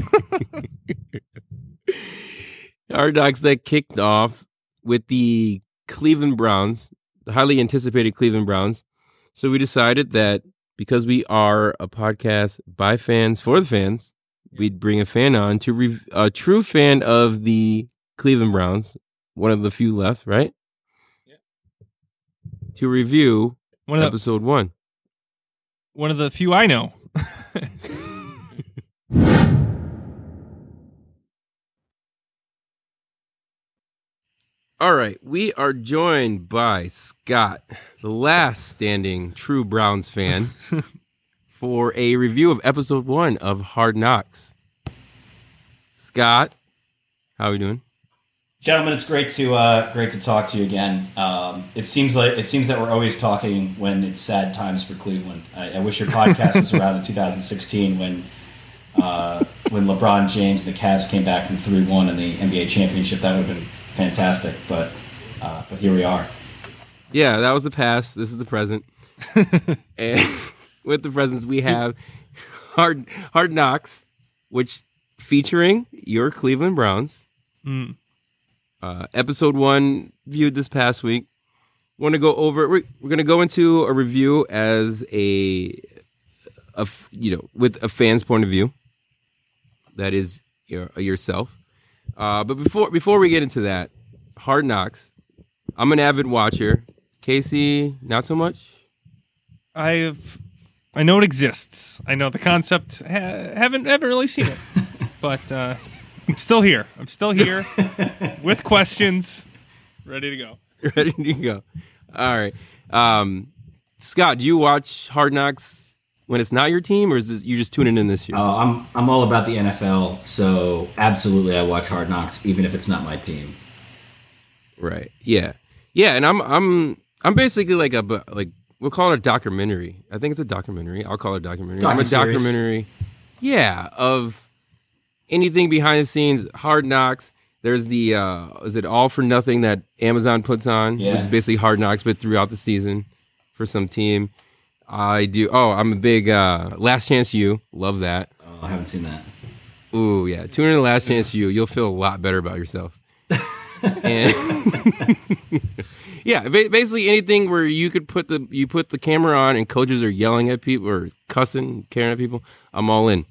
Hard Knocks that kicked off with the Cleveland Browns, the highly anticipated Cleveland Browns. So we decided that because we are a podcast by fans for the fans, we'd bring a fan on to re- a true fan of the Cleveland Browns, one of the few left, right? To review One of the, episode one. one of the few I know. All right, we are joined by Scott, the last standing true Browns fan, for a review of episode one of Hard Knocks. Scott, how are we doing? Gentlemen, it's great to uh, great to talk to you again. Um, it seems like it seems that we're always talking when it's sad times for Cleveland. I, I wish your podcast was around in 2016 when uh, when LeBron James and the Cavs came back from three one in the NBA championship. That would have been fantastic. But uh, but here we are. Yeah, that was the past. This is the present. and with the presents, we have Hard Hard Knocks, which featuring your Cleveland Browns. Mm. Uh, episode one viewed this past week. Want to go over? We're, we're going to go into a review as a, a, you know, with a fan's point of view. That is your, yourself. Uh, but before before we get into that, Hard Knocks. I'm an avid watcher. Casey, not so much. I've I know it exists. I know the concept. Ha- haven't haven't really seen it, but uh, I'm still here. I'm still here with questions, ready to go. Ready to go. All right. Um, Scott, do you watch Hard Knocks when it's not your team, or is this, you just tuning in this year? Uh, I'm I'm all about the NFL, so absolutely I watch Hard Knocks, even if it's not my team. Right. Yeah. Yeah. And I'm I'm I'm basically like a bu- like we'll call it a documentary. I think it's a documentary. I'll call it a documentary. I'm a documentary. Yeah, of anything behind the scenes, hard knocks. There's the uh is it all for nothing that Amazon puts on, which is basically hard knocks, but throughout the season for some team. I do oh, I'm a big uh Last Chance U. Love that. Oh, I haven't seen that. Ooh, yeah. Tune in to Last Chance U. You'll feel a lot better about yourself. and yeah, basically anything where you could put the you put the camera on and coaches are yelling at people or cussing, caring at people. I'm all in.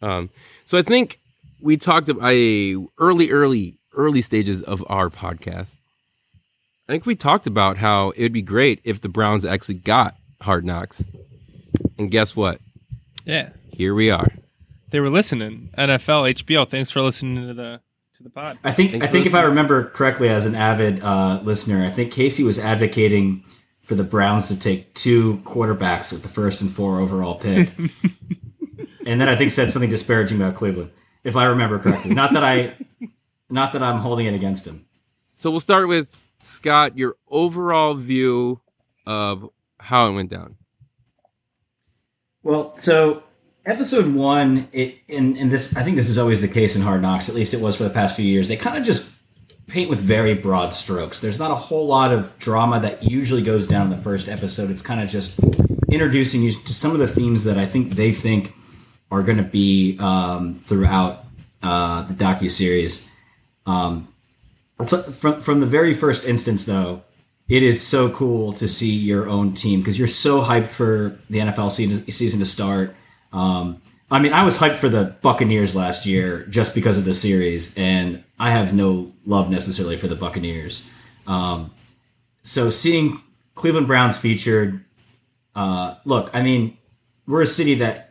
Um, so I think we talked about a early, early, early stages of our podcast. I think we talked about how it would be great if the Browns actually got hard knocks. And guess what? Yeah, Here we are. they were listening. NFL, HBO. Thanks for listening to the to the pod. I think Thanks I for think if I remember correctly, as an avid uh, listener, I think Casey was advocating for the Browns to take two quarterbacks with the first and four overall pick, and then I think said something disparaging about Cleveland, if I remember correctly. Not that I, not that I'm holding it against him. So we'll start with Scott, your overall view of how it went down. Well, so episode one, it and, and this I think this is always the case in Hard Knocks. At least it was for the past few years. They kind of just paint with very broad strokes. There's not a whole lot of drama that usually goes down in the first episode. It's kind of just introducing you to some of the themes that I think they think are going to be um, throughout uh, the docu series. Um, from from the very first instance, though, it is so cool to see your own team because you're so hyped for the NFL season, season to start. Um, I mean, I was hyped for the Buccaneers last year just because of the series, and I have no love necessarily for the Buccaneers. Um, so seeing Cleveland Browns featured, uh, look, I mean, we're a city that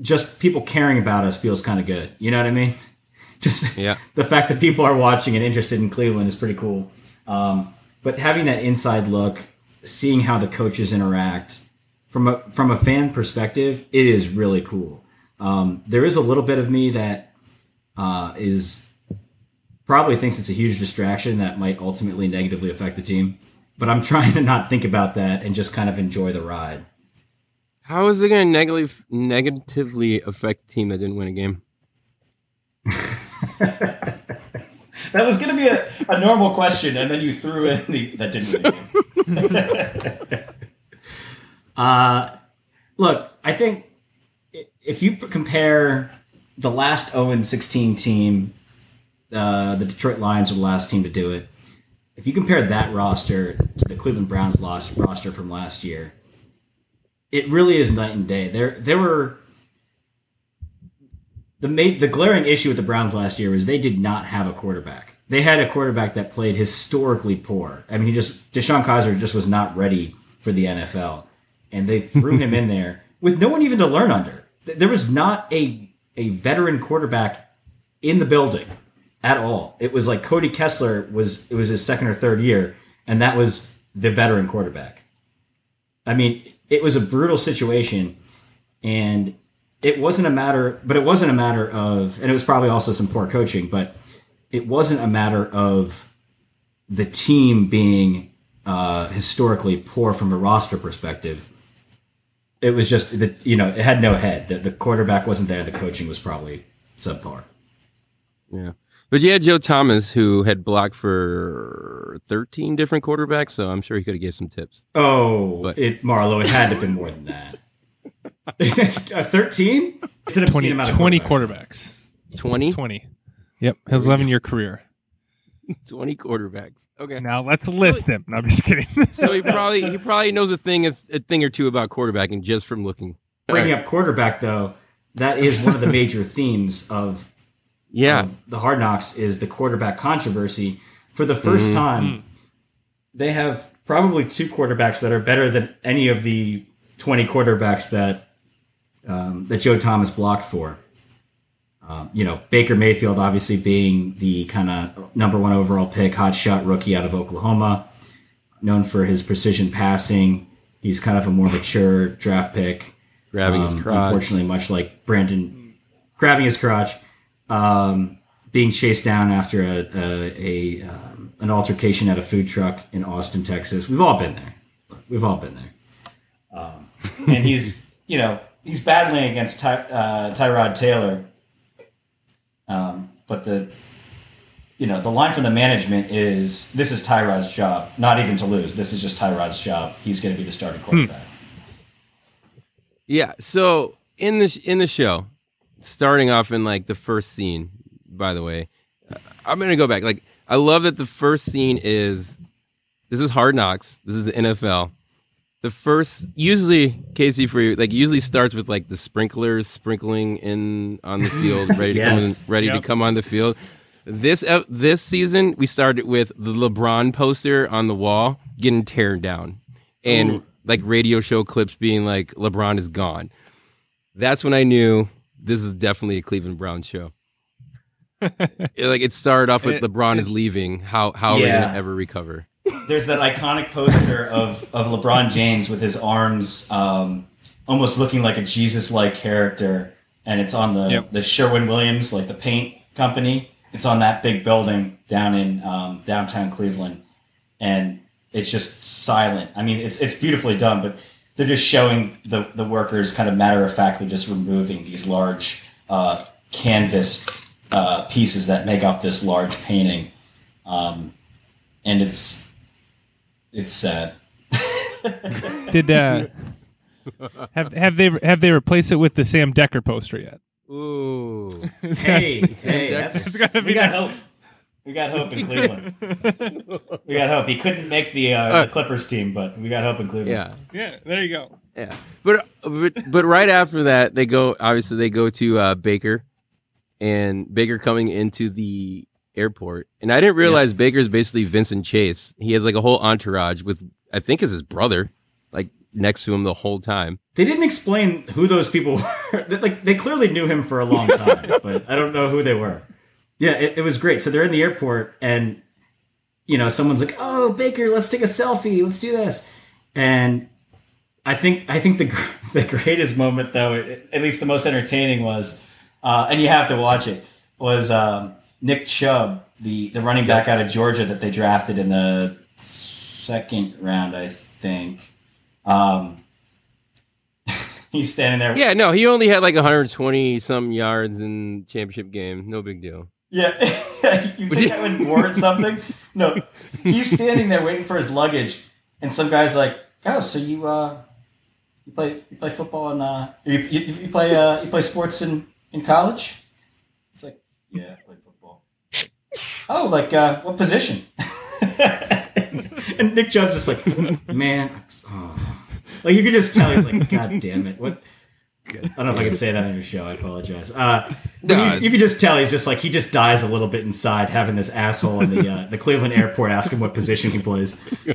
just people caring about us feels kind of good. You know what I mean? Just Yeah. the fact that people are watching and interested in Cleveland is pretty cool. Um, but having that inside look, seeing how the coaches interact from a from a fan perspective, it is really cool. Um, there is a little bit of me that uh, is probably thinks it's a huge distraction that might ultimately negatively affect the team. but I'm trying to not think about that and just kind of enjoy the ride. How is it going to negatively negatively affect team that didn't win a game? that was going to be a, a normal question, and then you threw in the that didn't win. uh, look, I think if you compare the last 0 16 team, uh, the Detroit Lions were the last team to do it. If you compare that roster to the Cleveland Browns lost roster from last year, it really is night and day. There, there were the the glaring issue with the Browns last year was they did not have a quarterback. They had a quarterback that played historically poor. I mean, he just DeShone Kizer just was not ready for the NFL, and they threw him in there with no one even to learn under. There was not a a veteran quarterback in the building at all. It was like Cody Kessler was it was his second or third year, and that was the veteran quarterback. I mean, it was a brutal situation, and it wasn't a matter, but it wasn't a matter of, and it was probably also some poor coaching, but it wasn't a matter of the team being uh, historically poor from a roster perspective. It was just that you know it had no head. The, the quarterback wasn't there. The coaching was probably subpar. Yeah. But you had Joe Thomas, who had blocked for 13 different quarterbacks, so I'm sure he could have gave some tips. Oh, but, it Marlo, it had to have been more than that. 13? It's an 20, 20 quarterbacks. 20? 20. Yep, his 11 year career. 20 quarterbacks. Okay. Now let's list them. No, I'm just kidding. so he probably he probably knows a thing a, thing or two about quarterbacking just from looking. Bringing right. up quarterback though, that is one of the major themes of yeah of the Hard Knocks is the quarterback controversy. For the 1st mm-hmm. time, they have probably two quarterbacks that are better than any of the 20 quarterbacks that um, that Joe Thomas blocked for. Um, you know, Baker Mayfield obviously being the kind of number one overall pick, hot shot rookie out of Oklahoma, known for his precision passing. He's kind of a more mature draft pick. Grabbing um, his crotch. Unfortunately, much like Brandon, grabbing his crotch, um, being chased down after a, a, a um, an altercation at a food truck in Austin, Texas. We've all been there. We've all been there. Um, and he's, you know, he's battling against Ty, uh, Tyrod Taylor. Um, but the you know the line from the management is this is Tyrod's job, not even to lose. This is just Tyrod's job. He's going to be the starting quarterback. Hmm. Yeah. So in the in the show, starting off in like the first scene. By the way, uh, I'm going to go back. Like I love that the first scene is this is Hard Knocks. This is the NFL the first usually Casey for you like usually starts with like the sprinklers sprinkling in on the field ready yes. to come in, ready yep. to come on the field. This uh, this season we started with the LeBron poster on the wall getting torn down, and Ooh. like radio show clips being like LeBron is gone. That's when I knew this is definitely a Cleveland Brown show. it, like it started off with it, LeBron it, is leaving. How how yeah. are we gonna ever recover? there's that iconic poster of of LeBron James with his arms um, almost looking like a Jesus like character, and it's on the yep. the Sherwin Williams like the paint company. It's on that big building down in um, downtown Cleveland, and it's just silent. I mean, it's it's beautifully done, but they're just showing the the workers kind of matter of factly just removing these large uh, canvas uh, pieces that make up this large painting, um, and it's it's sad. Did uh, have have they have they replaced it with the Sam Dekker poster yet? Ooh, hey, hey, that's, that's we got hope. We got hope in Cleveland. we got hope. He couldn't make the, uh, uh, the Clippers team, but we got hope in Cleveland. Yeah, yeah. There you go. Yeah, but but but right after that, they go. Obviously, they go to uh, Baker, and Baker coming into the airport. And I didn't realize yeah. Baker's basically Vincent Chase. He has like a whole entourage with I think is his brother, like next to him the whole time. They didn't explain who those people were. like they clearly knew him for a long time, but I don't know who they were. Yeah, it, it was great. So they're in the airport and you know, someone's like, "Oh, Baker, let's take a selfie. Let's do this." And I think I think the the greatest moment though, at least the most entertaining was uh, and you have to watch it was um, Nick Chubb, the the running back out of Georgia that they drafted in the second round, I think. Um, he's standing there. Yeah, no, he only had like 120 some yards in championship game. No big deal. Yeah, you think that would warrant something? No, he's standing there waiting for his luggage, and some guy's like, "Oh, so you uh, you play you play football and uh, you, you, you play uh, you play sports in in college?" It's like, "Yeah, I play football." oh, like uh, what position? and Nick Chubb's just like, "Man, oh. like you could just tell he's like, God damn it, what." I don't know if I can say that on your show. I apologize. Uh, No, you, you can just tell he's just like he just dies a little bit inside having this asshole in the uh, the Cleveland airport ask him what position he plays.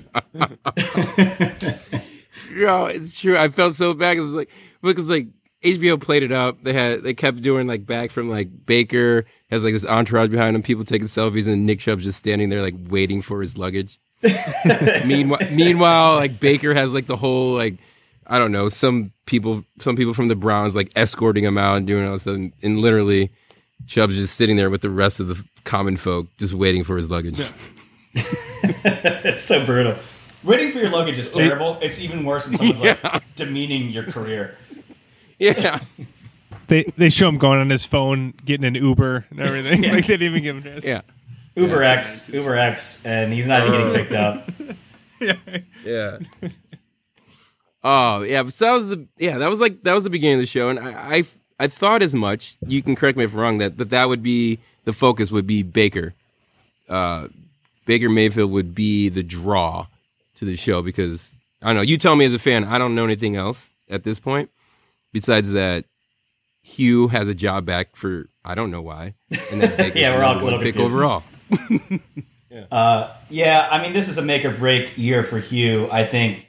No, it's true. I felt so bad because like because like HBO played it up. They had they kept doing like back from like Baker has like this entourage behind him, people taking selfies, and Nick Chubb's just standing there like waiting for his luggage. meanwhile, meanwhile, like Baker has like the whole like I don't know some people some people from the Browns like escorting him out and doing all this stuff, and, and literally Chubb's just sitting there with the rest of the common folk just waiting for his luggage. it's so brutal. Waiting for your luggage is terrible. It's even worse when someone's Yeah. like demeaning your career. Yeah. They they show him going on his phone, getting an Uber and everything. Like they didn't even give him this. Yeah. Uber X, Uber X, and he's not even getting picked up. yeah. Yeah. Oh yeah, so that was the yeah that was like that was the beginning of the show, and I I, I thought as much. You can correct me if I'm wrong. That that that would be the focus would be Baker. Uh, Baker Mayfield would be the draw to the show because I don't know. You tell me as a fan. I don't know anything else at this point besides that. Hue has a job back for I don't know why. And that Yeah, we're all a little pick confused. overall. Yeah, I mean, this is a make or break year for Hue. I think.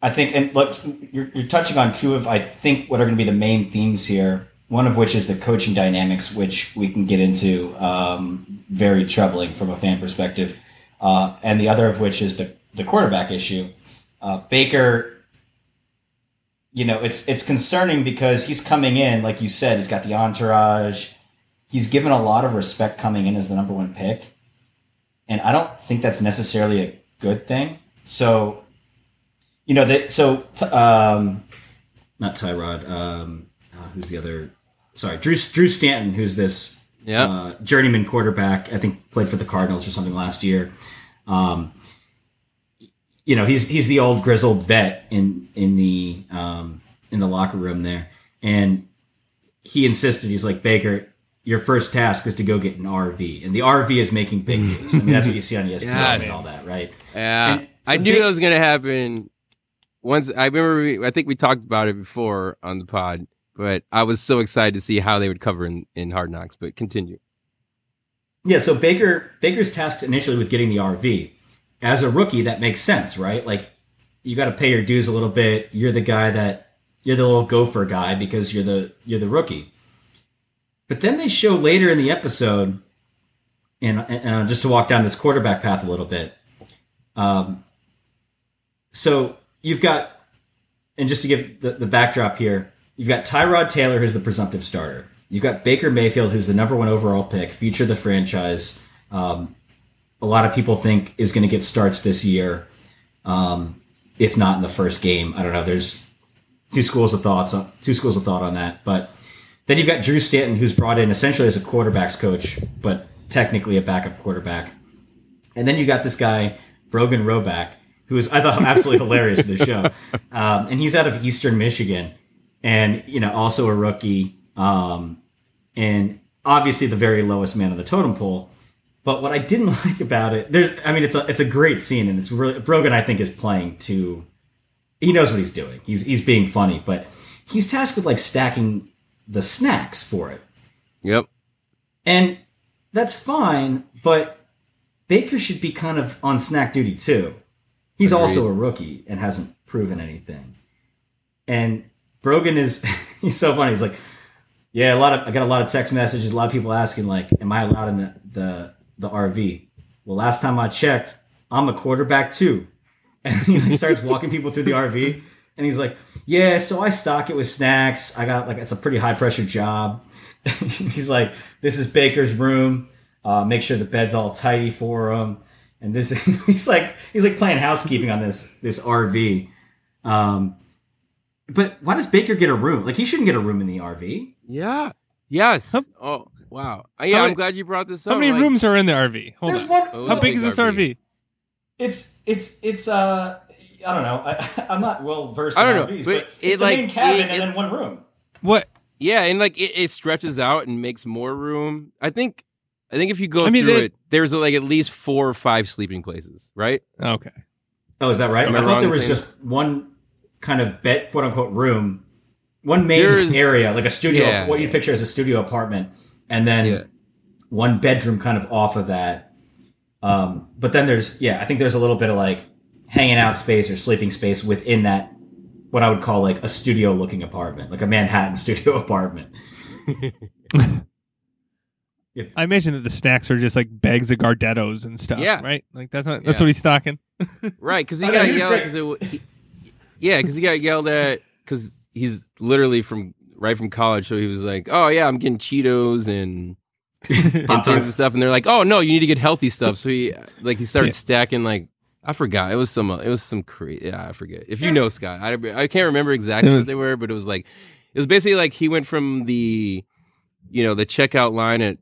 I think, and look, you're, you're touching on two of I think what are going to be the main themes here. One of which is the coaching dynamics, which we can get into, um, very troubling from a fan perspective, uh, and the other of which is the the quarterback issue. Uh, Baker, you know, it's it's concerning because he's coming in, like you said, he's got the entourage. He's given a lot of respect coming in as the number one pick and I don't think that's necessarily a good thing. So, you know, that so um, not Tyrod. Um, uh, who's the other? Sorry, Drew Drew Stanton, who's this Yeah. uh, journeyman quarterback. I think played for the Cardinals or something last year. Um, you know, he's he's the old grizzled vet in in the um, in the locker room there, and he insisted. He's like Baker. Your first task is to go get an RV, and the RV is making big news. I mean, that's what you see on E ESPN Yes. and all that, right? Yeah, And I knew they- that was gonna happen. Once I remember, we, I think we talked about it before on the pod, but I was so excited to see how they would cover in, in Hard Knocks. But continue. Yeah, so Baker Baker's tasked initially with getting the RV. As a rookie, that makes sense, right? Like you got to pay your dues a little bit. You're the guy that you're the little gopher guy because you're the you're the rookie. But then they show later in the episode, and uh, just to walk down this quarterback path a little bit. Um, so you've got, and just to give the, the backdrop here, you've got Tyrod Taylor, who's the presumptive starter. You've got Baker Mayfield, who's the number one overall pick, future of the franchise. Um, a lot of people think is going to get starts this year, um, if not in the first game. I don't know. There's two schools of thoughts, two schools of thought on that. But then you've got Drew Stanton, who's brought in essentially as a quarterbacks coach, but technically a backup quarterback. And then you got this guy, Brogan Roback, who is I thought absolutely hilarious in the show, um, and he's out of Eastern Michigan, and you know also a rookie, um, and obviously the very lowest man on the totem pole. But what I didn't like about it, there's, I mean, it's a it's a great scene, and it's really Brogan. I think is playing to, he knows what he's doing. He's he's being funny, but he's tasked with like stacking the snacks for it. Yep. And that's fine, but Baker should be kind of on snack duty too. He's Agreed. also a rookie and hasn't proven anything. And Brogan is he's so funny. He's like, Yeah, a lot of I got a lot of text messages, a lot of people asking, like, am I allowed in the the, the RV? Well, last time I checked, I'm a quarterback too. And he like, starts walking people through the RV and he's like, Yeah, so I stock it with snacks. I got like it's a pretty high pressure job. he's like, This is Baker's room. Uh, make sure the bed's all tidy for him. And this he's like he's like playing housekeeping on this this RV. Um, but why does Baker get a room? Like he shouldn't get a room in the RV. Yeah. Yes. How- oh wow. Uh, yeah, How I'm many- glad you brought this up. How many like- rooms are in the RV? Hold There's on. one. Oh, How big big is this RV. RV? It's it's it's uh I don't know. I, I'm not well versed I in don't know, RVs, but but, it, it's the like, main cabin it- and then one room. What? Yeah, and like it, it stretches out and makes more room. I think. I think if you go I mean, through they- it, there's like at least four or five sleeping places, right? Okay. Oh, is that right? Am I I thought there was saying- just one kind of bed, quote unquote, room, one main There's- area, like a studio, Yeah, what you picture as a studio apartment, and then Yeah. one bedroom kind of off of that. Um, but then there's, yeah, I think there's a little bit of like hanging out space or sleeping space within that, what I would call like a studio looking apartment, like a Manhattan studio apartment. I imagine that the snacks are just like bags of Gardettos and stuff. Yeah. Right. Like that's not, that's Yeah. what he's stocking. Right, because he I know, got yelled. Cause it, he, yeah, because he got yelled at because he's literally from right from college. So he was like, "Oh yeah, I'm getting Cheetos and, and Pop things and stuff." And they're like, "Oh no, you need to get healthy stuff." So he like he started Yeah. stacking like I forgot. It was some it was some cra Yeah, I forget. If you know Scott, I I can't remember exactly It what they were, but it was like it was basically like he went from the you know the checkout line at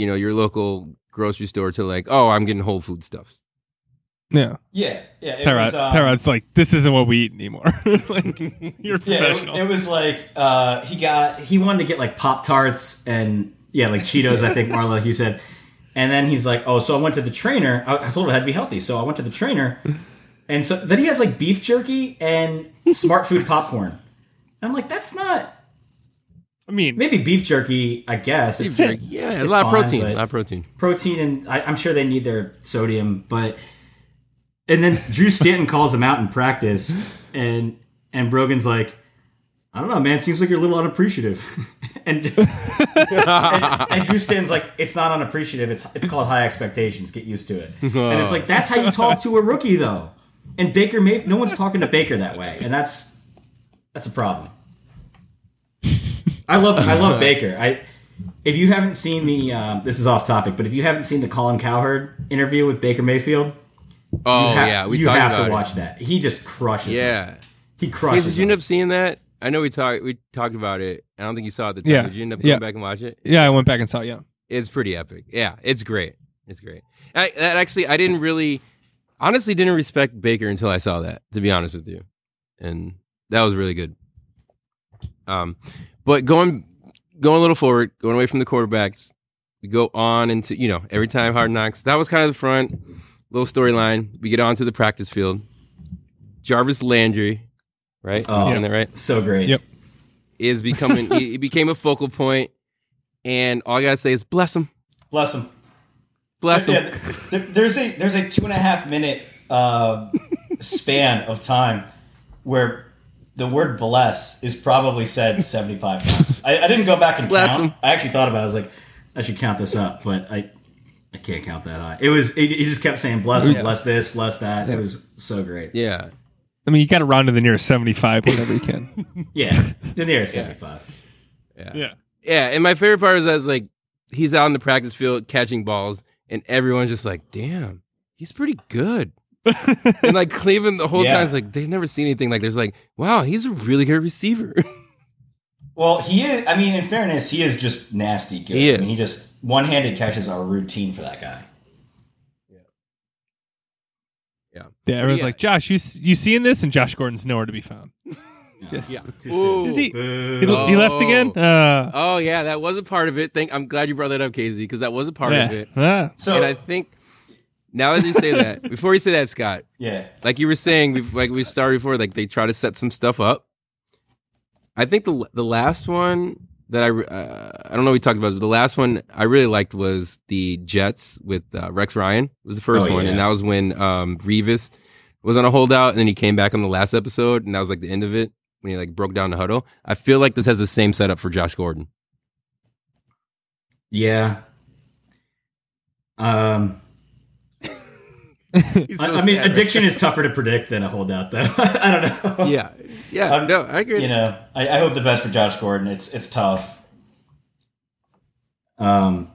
you know your local grocery store to like, "Oh, I'm getting Whole Food stuff." Yeah. Yeah, yeah. It Tyrod, was, um, Tyrod's like, this isn't what we eat anymore. like, you're a Yeah, it, it was like uh, he got he wanted to get like Pop Tarts and yeah, like Cheetos. I think Marla, you said, and then he's like, oh, so I went to the trainer. I, I told him I had to be healthy, so I went to the trainer, and so then he has like beef jerky and Smart Food popcorn. I'm like, that's not I mean, maybe beef jerky. I guess it's yeah, a it's lot of protein, a lot of protein. protein, and I, I'm sure they need their sodium, but. And then Drew Stanton calls him out in practice, and and Brogan's like, I don't know, man. Seems like you're a little unappreciative. and, and and Drew Stanton's like, it's not unappreciative. It's it's called high expectations. Get used to it. And it's like that's how you talk to a rookie, though. And Baker May, no one's talking to Baker that way, and that's that's a problem. I love I love Baker. I if you haven't seen the um, this is off topic, but if you haven't seen the Colin Cowherd interview with Baker Mayfield, Oh you ha- yeah, we you have about to it. watch that. He just crushes. it. Yeah. he Hey, crushes. did you end up seeing that? I know we talked we talked about it. I don't think you saw it at the time. Yeah. Did you end up Yeah. back and watch it? yeah, I went back and saw it. Yeah. It's pretty epic. Yeah, it's great. It's great. I, that actually, I didn't really, honestly, didn't respect Baker until I saw that. To be honest with you, and that was really good. Um, but going going a little forward, going away from the quarterbacks, we go on into you know every time Hard Knocks. That was kind of the front little storyline. We get on to the practice field. Jarvis Landry, right? Oh. Am that right? So great. Yep. Is becoming he, he became a focal point, and all I gotta say is bless him, Bless him. bless him. Yeah, there, there's a there's a two and a half minute uh, span of time where the word bless is probably said 75 times. I, I didn't go back and Bless count. him. I actually thought about it. I was like, I should count this up, but I I can't count that high. It was it, he just kept saying bless him, Yeah. bless this, bless that. It was so great. Yeah. I mean, you got to round to the nearest 75 whenever you can. Yeah, the nearest 75. yeah. Yeah. And my favorite part is that like he's out in the practice field catching balls and everyone's just like, damn, he's pretty good. and like Cleveland the whole Yeah. time is like, they've never seen anything like there's like, wow, he's a really good receiver. Well, he is. I mean, in fairness, he is just nasty good. He I mean, is. he just one handed catches are routine for that guy. Yeah, Yeah. everyone's Yeah. like, Josh, you s- you seeing this? And Josh Gordon's nowhere to be found. yeah. Too Ooh. soon. Is he? Boo. He, he left again? Uh, Oh yeah, that was a part of it. Thank I'm glad you brought that up, Casey, because that was a part yeah. of it. Ah. So and I think now as you say that, before you say that, Scott, yeah, like you were saying, like we started before, like they try to set some stuff up. I think the the last one that I uh, I don't know what we talked about, but the last one I really liked was the Jets with uh, Rex Ryan. It was the first Oh, one, yeah. and that was when um, Revis was on a holdout, and then he came back on the last episode, and that was like the end of it when he like broke down the huddle. I feel like this has the same setup for Josh Gordon. yeah. Um, I, so I mean, addiction is tougher to predict than a holdout, though. I don't know. now. Yeah, yeah, Um, no, I agree. you know, I, I hope the best for Josh Gordon. It's it's tough. Um,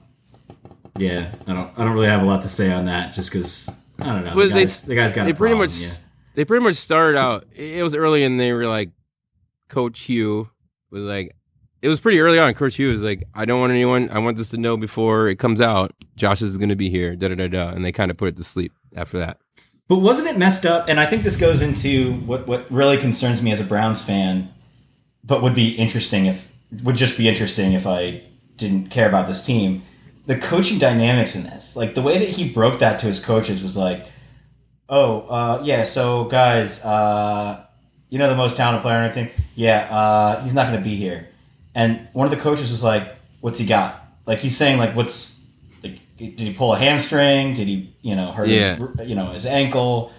yeah, I don't I don't really have a lot to say on that, just because I don't know. The they- guy's, the guy's got they pretty problem, much yeah. they pretty much started out. It was early, and they were like, Coach Hue was like, it was pretty early on. Coach Hue was like, I don't want anyone. I want this to know before it comes out. Josh is going to be here. Da da da da. And they kind of put it to sleep after that. But wasn't it messed up? And I think this goes into what what really concerns me as a Browns fan, but would be interesting if would just be interesting if I didn't care about this team. The coaching dynamics in this, like the way that he broke that to his coaches, was like, "Oh, uh, yeah, so guys, uh, you know the most talented player on our team, yeah, uh, he's not going to be here." And one of the coaches was like, "What's he got?" Like he's saying, like, "What's like, did he pull a hamstring? Did he, you know, hurt his, you know, his ankle?"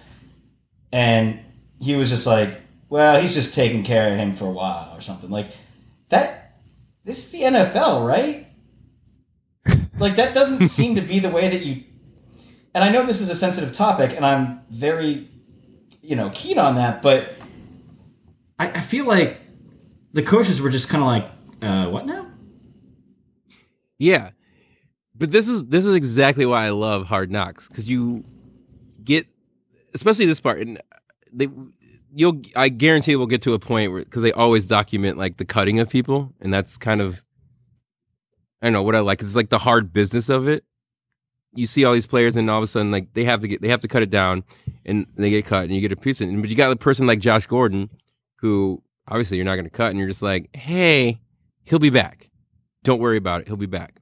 And he was just like, "Well, he's just taking care of him for a while or something." Like that. This is the NFL, right? Like that doesn't seem to be the way that you. And I know this is a sensitive topic, and I'm very, you know, keen on that. But I, I feel like the coaches were just kind of like, uh, "What now?" Yeah, but this is this is exactly why I love Hard Knocks because you get, especially this part, and they you'll I guarantee we'll get to a point where because they always document like the cutting of people, and that's kind of I don't know what I like. It's like the hard business of it. You see all these players, and all of a sudden, like they have to get they have to cut it down, and they get cut, and you get a piece. Of it. But you got a person like Josh Gordon, who obviously you're not going to cut, and you're just like, hey, he'll be back. Don't worry about it. He'll be back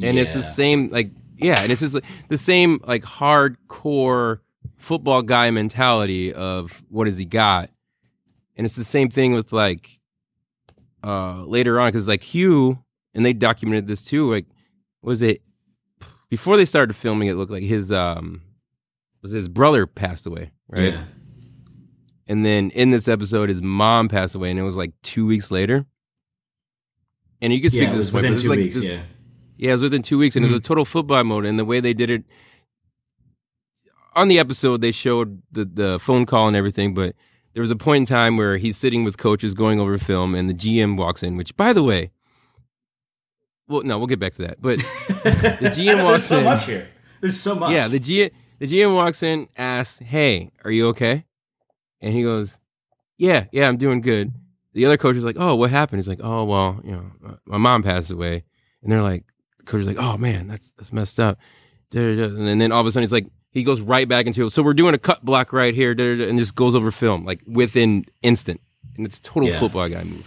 and it's the same like yeah and it's just like, the same like hardcore football guy mentality of what has he got and it's the same thing with like uh later on because like hue and they documented this too like was it before they started filming it looked like his um was his brother passed away right Yeah. and then in this episode his mom passed away and it was like two weeks later and you can speak Yeah, to this was point, but within it's two like weeks. this- Yeah. yeah, it was within two weeks, and it was a mm. total football mode. And the way they did it on the episode, they showed the the phone call and everything. But there was a point in time where he's sitting with coaches going over film, and the GM walks in. Which, by the way, well, no, we'll get back to that. But the GM walks There's so in. much here. There's so much. yeah, the G the GM walks in, asks, "Hey, are you okay?" And he goes, "Yeah, yeah, I'm doing good." The other coach is like, "Oh, what happened?" He's like, "Oh, well, you know, my- my mom passed away," and they're like, the coach is like, "Oh man, that's that's messed up," and then all of a sudden he's like, he goes right back into, it. so we're doing a cut block right here, and just goes over film like within instant, and it's total Yeah. football guy move.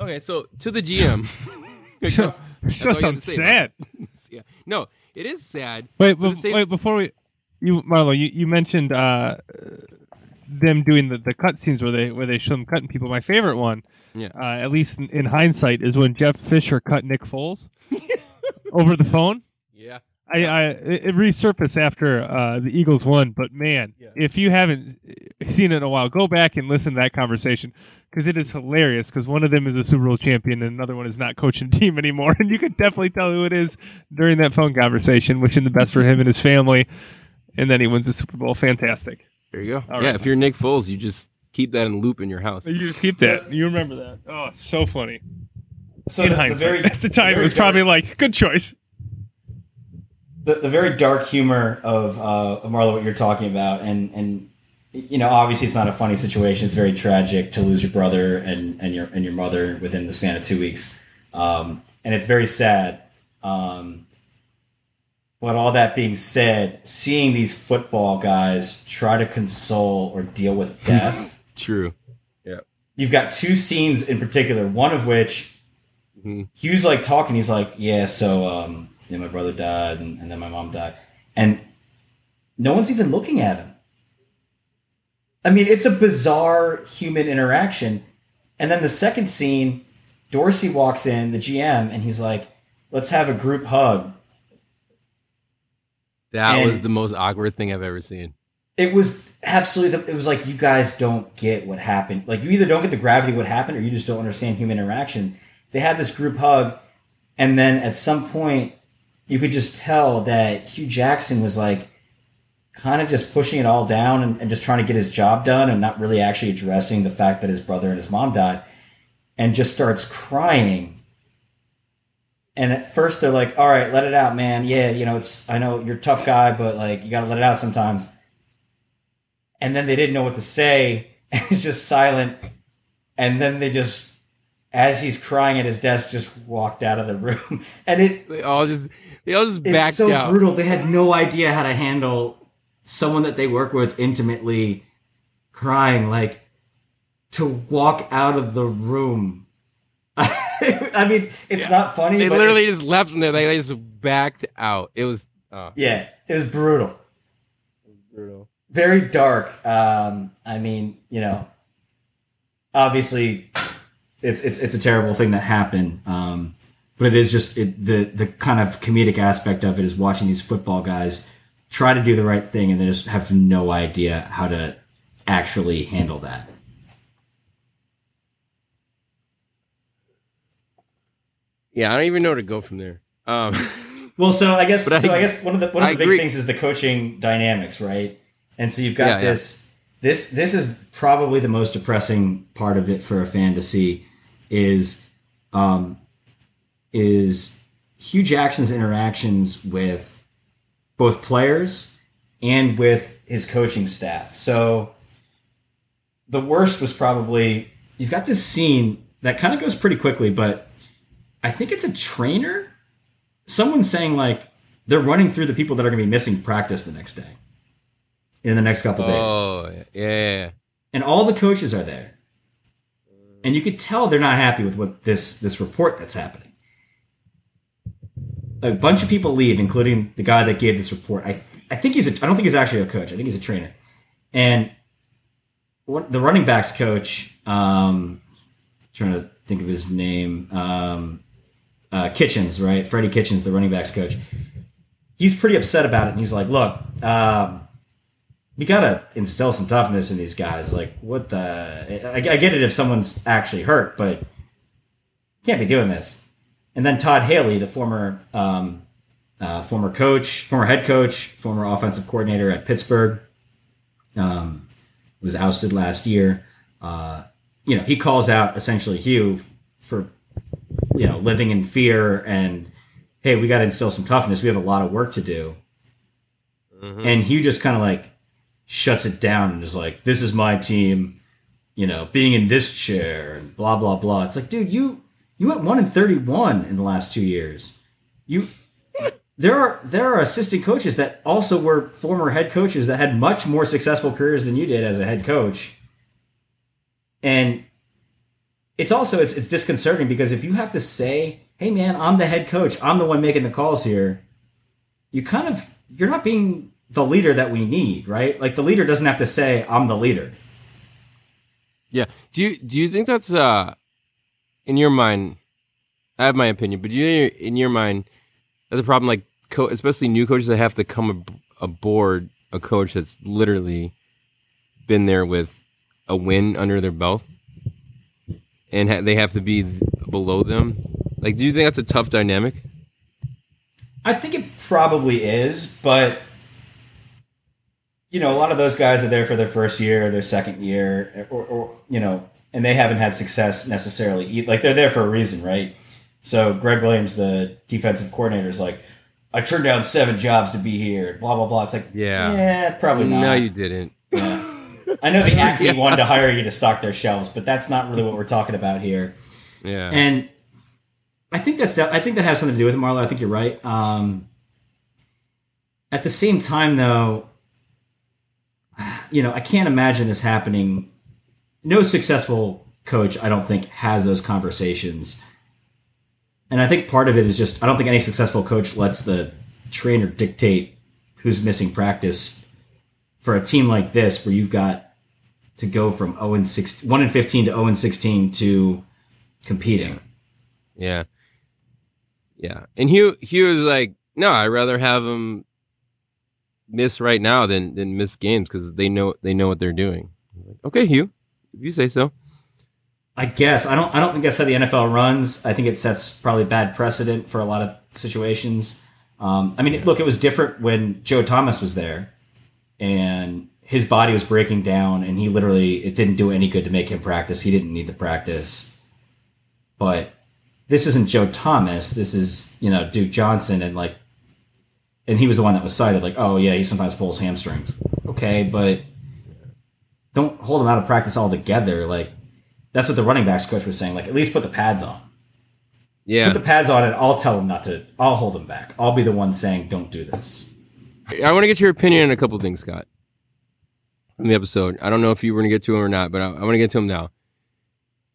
Okay, so to the GM. Just, That's- that's all you have just yeah. No, it is sad. Wait, But the same- wait, before we, you Marlo, you, you mentioned uh, them doing the, the cut scenes where they where they show them cutting people. My favorite one, Yeah. uh, at least in, in hindsight, is when Jeff Fisher cut Nick Foles over the phone. Yeah. I, I it resurfaced after uh, the Eagles won, but man, if you haven't seen it in a while, go back and listen to that conversation because it is hilarious. Because one of them is a Super Bowl champion, and another one is not coaching team anymore, and you can definitely tell who it is during that phone conversation, wishing the best for him and his family, and then he wins the Super Bowl. Fantastic! There you go. All yeah, right. if you're Nick Foles, you just keep that in loop in your house. You just keep that. You remember that? Oh, so funny. So in the, the very, at the time, it was dark- probably like good choice. the, the very dark humor of uh, Marlo, what you're talking about, and and you know, obviously it's not a funny situation. It's very tragic to lose your brother and and your and your mother within the span of two weeks, um, and it's very sad. Um, but all that being said, seeing these football guys try to console or deal with death. True. Yeah. You've got two scenes in particular. One of which Mhm. Hue's like talking. He's like, "Yeah, so um, yeah, my brother died, and, and then my mom died, and no one's even looking at him." I mean, it's a bizarre human interaction. And then the second scene, Dorsey walks in, the GM, and he's like, "Let's have a group hug." That And- was the most awkward thing I've ever seen. it was absolutely the, it was like you guys don't get what happened like you either don't get the gravity of what happened or you just don't understand human interaction they had this group hug and then at some point you could just tell that hue jackson was like kind of just pushing it all down and, and just trying to get his job done and not really actually addressing the fact that his brother and his mom died and just starts crying And at first they're like, "All right, let it out, man. Yeah, you know, it's I know you're a tough guy, but like you got to let it out sometimes." And then they didn't know what to say. And it's just silent. And then they just as he's crying at his desk just walked out of the room. And it They all just they all just it's backed so out. brutal. They had no idea how to handle someone that they work with intimately crying, like to walk out of the room. I mean, it's not funny. They but literally just left them there. They, they just backed out. It was uh, yeah, it was brutal, brutal. very dark. Um, I mean, you know, obviously, it's it's it's a terrible thing that happened. Um, but it is just it, the the kind of comedic aspect of it is watching these football guys try to do the right thing and they just have no idea how to actually handle that. Yeah, I don't even know where to go from there. Um, Well, so I guess But I- so. I guess one of the one of I the big agree. things is the coaching dynamics, right? And so you've got Yeah, yeah. this. This this is probably the most depressing part of it for a fan to see is um, is Hue Jackson's interactions with both players and with his coaching staff. So the worst was probably you've got this scene that kind of goes pretty quickly, but I think it's a trainer? Someone's saying like they're running through the people that are going to be missing practice the next day. In the next couple days. Oh yeah, and all the coaches are there. And you could tell they're not happy with what this this report that's happening. A bunch of people leave including the guy that gave this report. I i think he's a, i don't think he's actually a coach. I think he's a trainer. And what the running backs coach um trying to think of his name um uh, Kitchens, right? Freddie Kitchens, the running backs coach. He's pretty upset about it, and he's like, "Look, um, we gotta instill some toughness in these guys. Like, what the? I, I get it if someone's actually hurt, but can't be doing this." And then Todd Haley, the former um, uh, former coach, former head coach, former offensive coordinator at Pittsburgh, um, was ousted last year. Uh, you know, he calls out essentially Hue for you know living in fear and hey, we got to instill some toughness. We have a lot of work to do. Mm-hmm. And Hue just kind of like shuts it down and is like, "This is my team." You know, being in this chair and blah blah blah. It's like, dude, you you went one and thirty one in the last two years. You there are there are assistant coaches that also were former head coaches that had much more successful careers than you did as a head coach. And it's also it's it's disconcerting because if you have to say, "Hey man, I'm the head coach. I'm the one making the calls here." You kind of you're not being the leader that we need, right? Like the leader doesn't have to say, "I'm the leader." Yeah. Do you do you think that's uh in your mind? I have my opinion, but do you in your mind that's a problem? Like, co- especially new coaches that have to come ab- aboard a coach that's literally been there with a win under their belt, and ha- they have to be below them. Like, do you think that's a tough dynamic? I think it probably is, but you know, a lot of those guys are there for their first year, or their second year, or, or you know, and they haven't had success necessarily. Like they're there for a reason, right? So Gregg Williams, the defensive coordinator, is like, "I turned down seven jobs to be here." Blah blah blah. It's like, Yeah. yeah, probably not. No, you didn't. Yeah. I know the Acme wanted to hire you to stock their shelves, but that's not really what we're talking about here. Yeah. And I think that's I think that has something to do with it, Marlo. I think you're right. Um, at the same time, though, you know, I can't imagine this happening. No successful coach, I don't think, has those conversations. And I think part of it is just I don't think any successful coach lets the trainer dictate who's missing practice for a team like this, where you've got to go from 0 and 6, 1 and 15 to 0 and 16 to competing. Yeah. Yeah. And Hue Hue is like, no, I'd rather have them miss right now than than miss games because they know they know what they're doing. I'm like, okay, Hue, if you say so. I guess I don't. I don't think that's how the NFL runs. I think it sets probably bad precedent for a lot of situations. Um, I mean, look, it was different when Joe Thomas was there, and his body was breaking down, and he literally it didn't do any good to make him practice. He didn't need the practice, but this isn't Joe Thomas. This is you know Duke Johnson, and like, and he was the one that was cited. Like, oh yeah, he sometimes pulls hamstrings. Okay, but don't hold him out of practice altogether. Like, that's what the running backs coach was saying. Like, at least put the pads on. Yeah. Put the pads on, and I'll tell him not to. I'll hold him back. I'll be the one saying, "Don't do this." I want to get your opinion on a couple things, Scott, from the episode. I don't know if you were going to get to him or not, but I, I want to get to him now.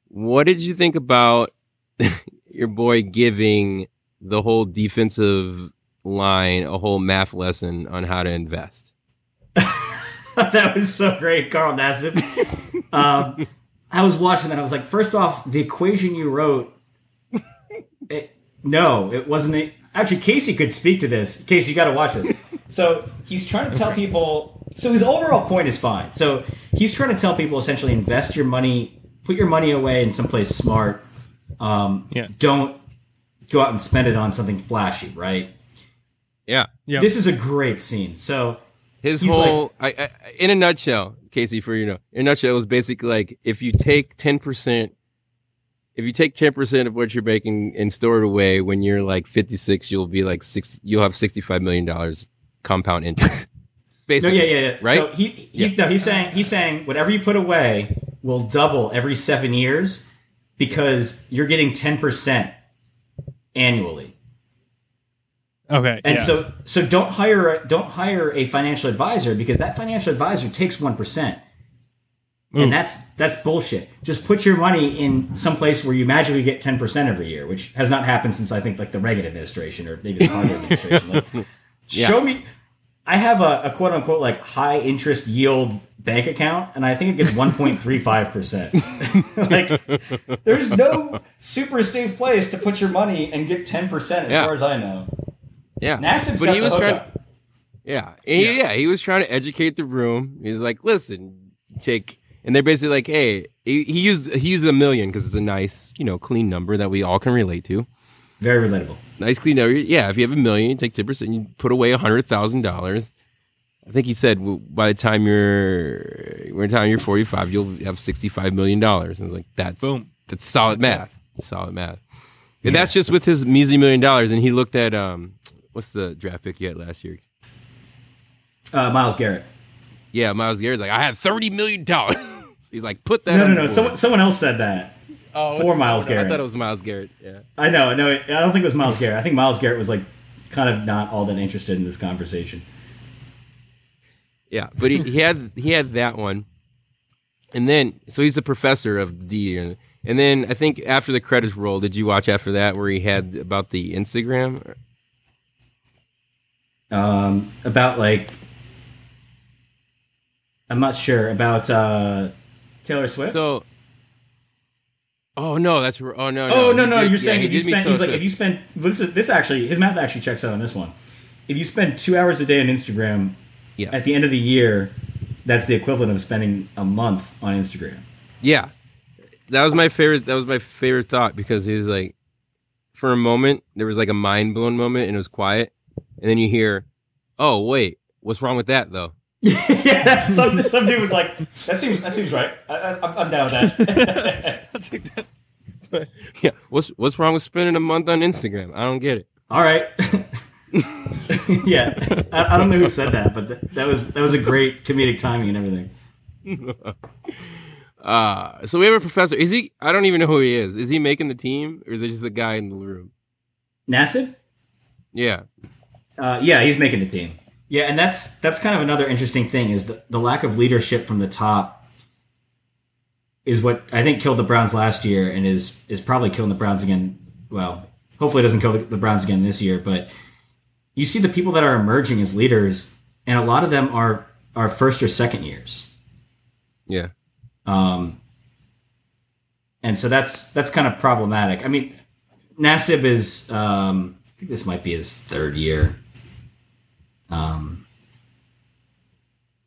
What did you think about your boy giving the whole defensive line a whole math lesson on how to invest? that was so great, Carl Nassib. um, I was watching that. I was like, first off, the equation you wrote. It, no, it wasn't. A, actually, Casey could speak to this. Casey, you got to watch this. So he's trying to tell people. So his overall point is fine. So he's trying to tell people essentially invest your money, put your money away in someplace smart. Um, Yeah. Don't go out and spend it on something flashy, right? Yeah. Yeah. This is a great scene. So His He's whole, I, I, in a nutshell, Casey, for you know, in a nutshell, it was basically like if you take 10%, if you take 10% of what you're making and store it away when you're like 56, you'll be like six, you'll have $65 million compound interest. No, yeah, yeah, yeah. Right? So he he's no, he's saying he's saying whatever you put away will double every seven years because you're getting ten percent annually. okay. And yeah. so so don't hire a, don't hire a financial advisor because that financial advisor takes one percent. Ooh. And that's that's bullshit. Just put your money in some place where you magically get ten percent every year, which has not happened since I think like the Reagan administration or maybe the Carter administration. Like, Show me. I have a, a quote unquote like high interest yield bank account, and I think it gets one point three five percent. Like, there's no super safe place to put your money and get ten percent, as Yeah. far as I know. Yeah. Nassib's but he was trying hookup. Yeah. Yeah. yeah. He was trying to educate the room. He's like, listen, Jake. And they're basically like, hey, he, he used he used a million because it's a nice, you know, clean number that we all can relate to. Very relatable. Nice clean number. Yeah. If you have a million, you take ten percent, you put away a hundred thousand dollars. I think he said w- by the time you're by the time you're forty five, you'll have sixty five million dollars. And I was like, that's Boom. That's solid math. Solid math. And that's just with his measly million dollars. And he looked at um, what's the draft pick you had last year? Uh, Myles Garrett. Yeah, Myles Garrett's like, I had thirty million dollars. He's like, put that. No, no, no. Someone, someone else said that. oh, for Myles I Garrett. thought it was Myles Garrett. Yeah. I know, no, I don't think it was Myles Garrett. I think Myles Garrett was like kind of not all that interested in this conversation. Yeah, but he, he had he had that one, and then so he's the professor of D, and, and then I think after the credits roll, did you watch after that where he had about the Instagram? um, about like I'm not sure about uh, Taylor Swift. So, oh no, that's oh no, oh no he no, did- you're yeah, saying if you spend he's like if you spend this is this actually his math actually checks out on this one. If you spend two hours a day on Instagram, Yes. at the end of the year, that's the equivalent of spending a month on Instagram. Yeah, that was my favorite. That was my favorite thought because he was like, for a moment, there was like a mind blown moment, and it was quiet, and then you hear, "Oh wait, what's wrong with that though?" Yeah, some, some dude was like, "That seems that seems right. I, I, I'm- I'm down with that." Yeah, what's what's wrong with spending a month on Instagram? I don't get it. All right. yeah, I, I don't know who said that, but th- that was that was a great comedic timing and everything. Uh so we have a professor. Is he? I don't even know who he is. Is he making the team, or is it just a guy in the room? Nassib? Yeah, Uh, yeah, he's making the team. Yeah, and that's that's kind of another interesting thing is the, the lack of leadership from the top is what I think killed the Browns last year and is is probably killing the Browns again. Well, hopefully it doesn't kill the, the Browns again this year, but you see the people that are emerging as leaders, and a lot of them are are first or second years. yeah. Um, and so that's that's kind of problematic. I mean, Nassib is um, I think this might be his third year. Um,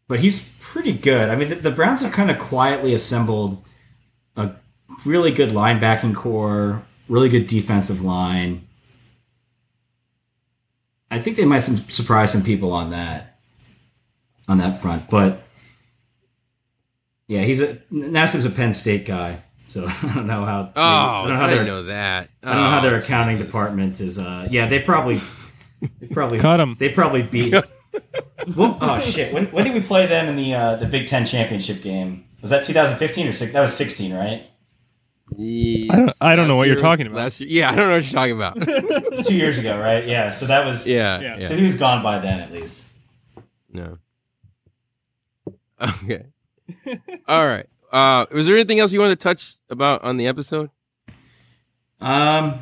but he's pretty good. I mean, the, the Browns have kind of quietly assembled a really good linebacking corps, really good defensive line. I think they might some, surprise some people on that on that front, but yeah, he's a Nassib's a Penn State guy, So I don't know how. Oh, I I, don't know how didn't their know that. I don't know how Oh, their accounting department is. Uh, yeah, they probably they probably Cut 'em. They probably beat. well, oh shit! When, when did we play them in the uh, the Big Ten championship game? Was that 2015 or six? That was 16, right? Yes. I don't- I don't know what you're talking about. Last year, yeah, I don't know what you're talking about. It was two years ago, right? Yeah. So that was. yeah, Yeah. yeah. So he was gone by then, at least. No. Okay. All right. Uh, was there anything else you wanted to touch about on the episode? Um.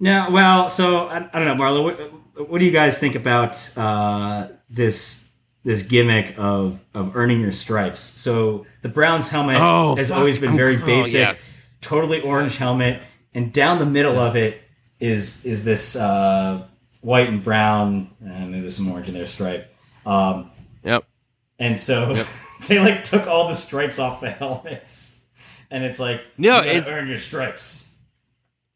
No, well, so I, I don't know, Marlo. What, what do you guys think about uh, this this gimmick of of earning your stripes? So the Browns helmet Oh, has fuck. always been very oh, basic, yes. totally orange helmet, and down the middle of it is is this uh, white and brown, and maybe there's some orange in there stripe. Um, Yep. and so they like took all the stripes off the helmets, and it's like No, you it's- earn your stripes.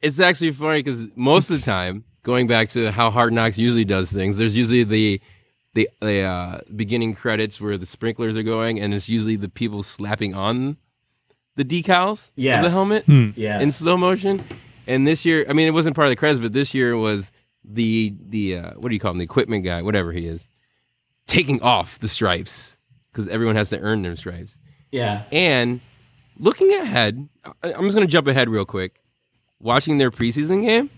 It's actually funny because most of the time, going back to how Hard Knocks usually does things, there's usually the the, the uh, beginning credits where the sprinklers are going, and it's usually the people slapping on the decals of the helmet Hmm. Yes. in slow motion. And this year, I mean, it wasn't part of the credits, but this year was the the uh, what do you call him, the equipment guy, whatever he is, taking off the stripes because everyone has to earn their stripes. yeah. And looking ahead, I'm just going to jump ahead real quick. Watching their preseason game,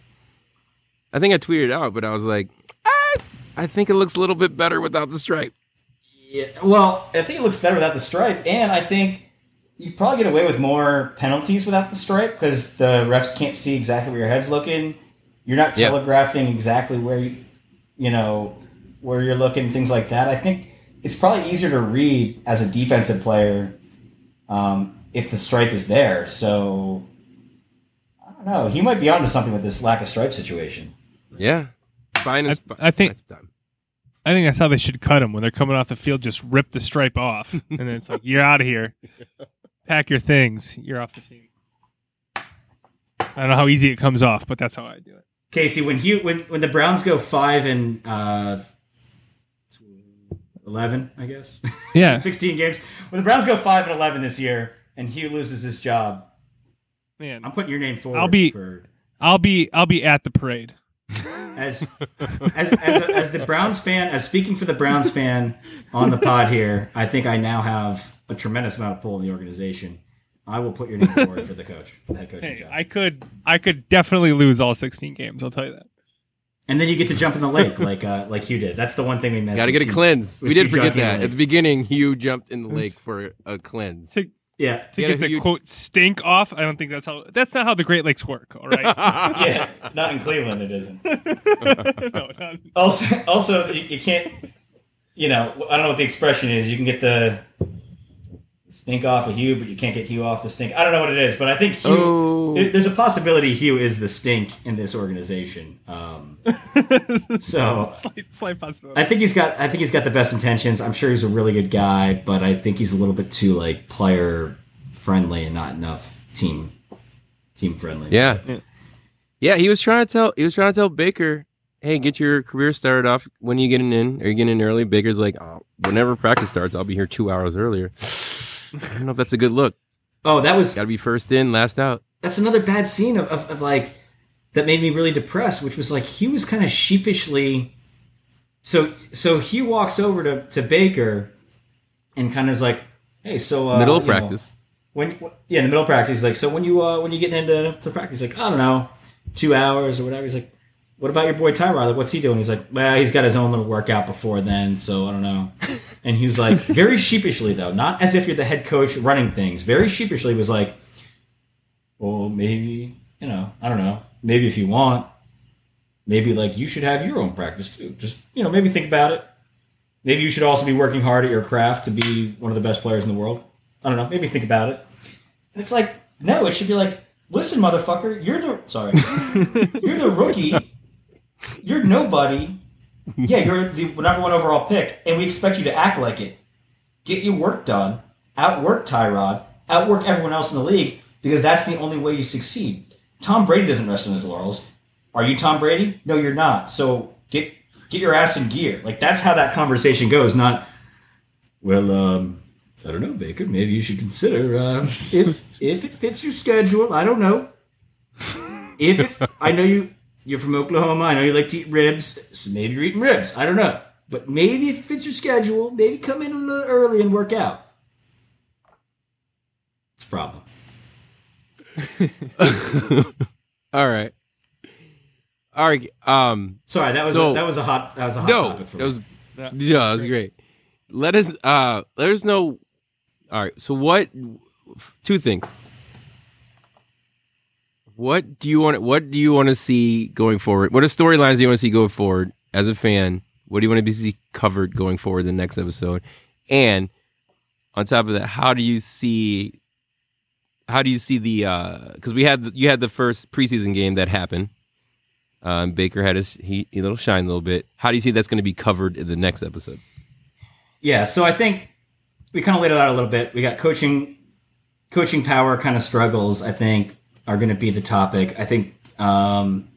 I think I tweeted it out, but I was like, I, I think it looks a little bit better without the stripe. Yeah. Well, I think it looks better without the stripe, and I think you probably get away with more penalties without the stripe because the refs can't see exactly where your head's looking. You're not telegraphing exactly where you, you know, where you're looking, things like that. I think it's probably easier to read as a defensive player um, if the stripe is there. So I don't know. He might be onto something with this lack of stripe situation. Yeah. Buying his, I think- that's. I think that's how they should cut them when they're coming off the field. Just rip the stripe off, and then it's like you're out of here. Pack your things. You're off the team. I don't know how easy it comes off, but that's how I do it. Casey, when Hue, when when the Browns go five and uh, eleven, I guess. Yeah, 16 games. When the Browns go 5 and 11 this year and Hue loses his job, man. I'm putting your name forward I'll be- for I'll be I'll be at the parade. as as as, a, as the Browns fan, as speaking for the Browns fan on the pod here, I think I now have a tremendous amount of pull in the organization. I will put your name forward for the coach, for the head coaching Hey, job. I could I could definitely lose all 16 games. I'll tell you that. and then you get to jump in the lake like uh, like Hue did. That's the one thing we missed. Got to get a cleanse. We did forget jumping in the that. At the beginning, Hue jumped in the lake for a cleanse. To, Yeah. to Yeah, get the you- quote stink off, I don't think that's how that's not how the Great Lakes work. All right. Yeah. Not in Cleveland, it isn't. no, not, Also, also you, you can't. You know, I don't know what the expression is. You can get the stink off of Hue, but you can't get Hue off the stink. I don't know what it is, but I think Hue. Oh. there- There's a possibility Hue is the stink in this organization. Um, so slight, slight possibility. I think he's got. I think he's got the best intentions. I'm sure he's a really good guy, but I think he's a little bit too like player friendly and not enough team team friendly. Yeah. Yeah, he was trying to tell he was trying to tell Baker, "Hey, get your career started off when are you getting in. Are you getting in early?" Baker's like, oh, "Whenever practice starts, I'll be here 2 hours earlier." I don't know if that's a good look. Oh, that was Got to be first in, last out. that's another bad scene of, of, of like that made me really depressed which was like he was kind of sheepishly so so he walks over to, to baker and kind of is like hey so uh, Middle of you know, practice. when yeah in the middle of practice he's like so when you uh when you getting into to practice like i don't know two hours or whatever he's like what about your boy Tyrod? Like, what's he doing? He's like, well, he's got his own little workout before then, so I don't know. And he was like, very sheepishly though, not as if you're the head coach running things. Very sheepishly was like, well, maybe you know, I don't know, maybe if you want, maybe like you should have your own practice too. Just you know, maybe think about it. Maybe you should also be working hard at your craft to be one of the best players in the world. I don't know. Maybe think about it. And it's like, no, it should be like, listen, motherfucker, you're the sorry, you're the rookie. You're nobody. Yeah, you're the number one overall pick, and we expect you to act like it. Get your work done. Outwork Tyrod. Outwork everyone else in the league because that's the only way you succeed. Tom Brady doesn't rest on his laurels. Are you Tom Brady? No, you're not. So get get your ass in gear. Like that's how that conversation goes. Not well. um I don't know, Baker. Maybe you should consider uh, if if it fits your schedule. I don't know. If it, I know you you're from Oklahoma, I know you like to eat ribs, so maybe you're eating ribs. I don't know, but maybe if it fits your schedule, maybe come in a little early and work out. It's a problem. All right. All right. Um. Sorry, that was So- a, that was a hot that was a hot No, topic for that me. was Yeah. yeah, that was great. Let us uh let us know. All right. So what? Two things. What do you want? What do you want to see going forward? What are storylines do you want to see going forward as a fan? What do you want to be see covered going forward in the next episode? And on top of that, how do you see? How do you see the? Because we had you had the first preseason game that happened. Um, Baker had his he, he little shine a little bit. How do you see that's going to be covered in the next episode? Yeah, so I think we kind of laid it out a little bit. We got coaching, coaching power kind of struggles. I think are going to be the topic. I think um,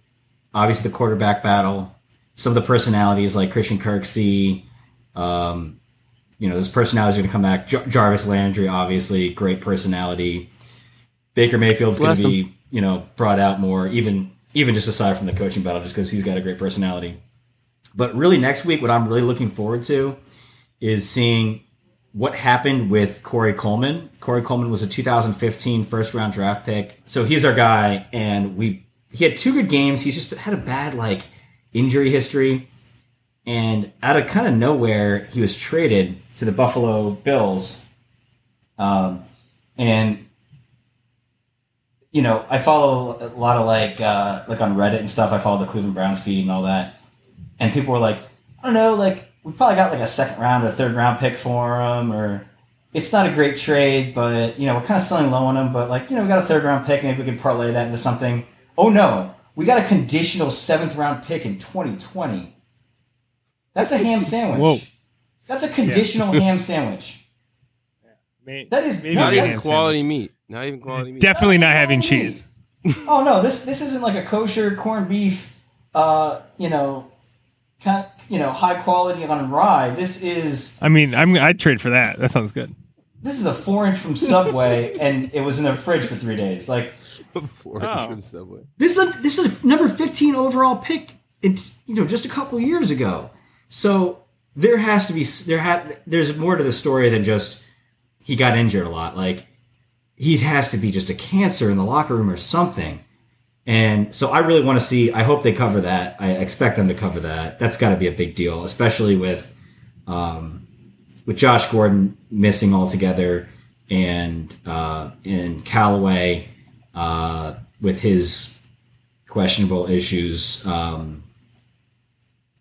obviously the quarterback battle, some of the personalities like Christian Kirksey, um, you know, those personalities are going to come back. Jar- Jarvis Landry, obviously, great personality. Baker Mayfield's going to be, you know, brought out more, even even just aside from the coaching battle, just because he's got a great personality. But really, next week, what I'm really looking forward to is seeing what happened with Corey Coleman. Corey Coleman was a 2015 first round draft pick. So he's our guy, and we he had two good games. He's just had a bad like injury history. And out of kind of nowhere, he was traded to the Buffalo Bills. Um, and you know, I follow a lot of like uh, like on Reddit and stuff. I follow the Cleveland Browns feed and all that. And people were like, I don't know, like we probably got like a second round or third round pick for him, or it's not a great trade, but you know we're kind of selling low on him. But like you know we got a third round pick, maybe we can parlay that into something. Oh no, we got a conditional seventh round pick in 2020. That's a ham sandwich. Whoa. That's a conditional ham sandwich. May- That is maybe not Not even even quality sandwich. meat. Not even quality meat. Definitely not having cheese. oh no, this this isn't like a kosher corned beef, uh, you know, kind you know, high quality on rye. This is I mean, I'm I'd trade for that. That sounds good. this is a four inch from Subway, and it was in the fridge for three days. Like Before Oh. from Subway. this is a, this is a number fifteen overall pick. It you know just a couple years ago. So there has to be there had there's more to the story than just he got injured a lot. Like he has to be just a cancer in the locker room or something. And so I really want to see. I hope they cover that. I expect them to cover that. That's got to be a big deal, especially with um, with Josh Gordon missing altogether, and uh, and Callaway uh, with his questionable issues. Um,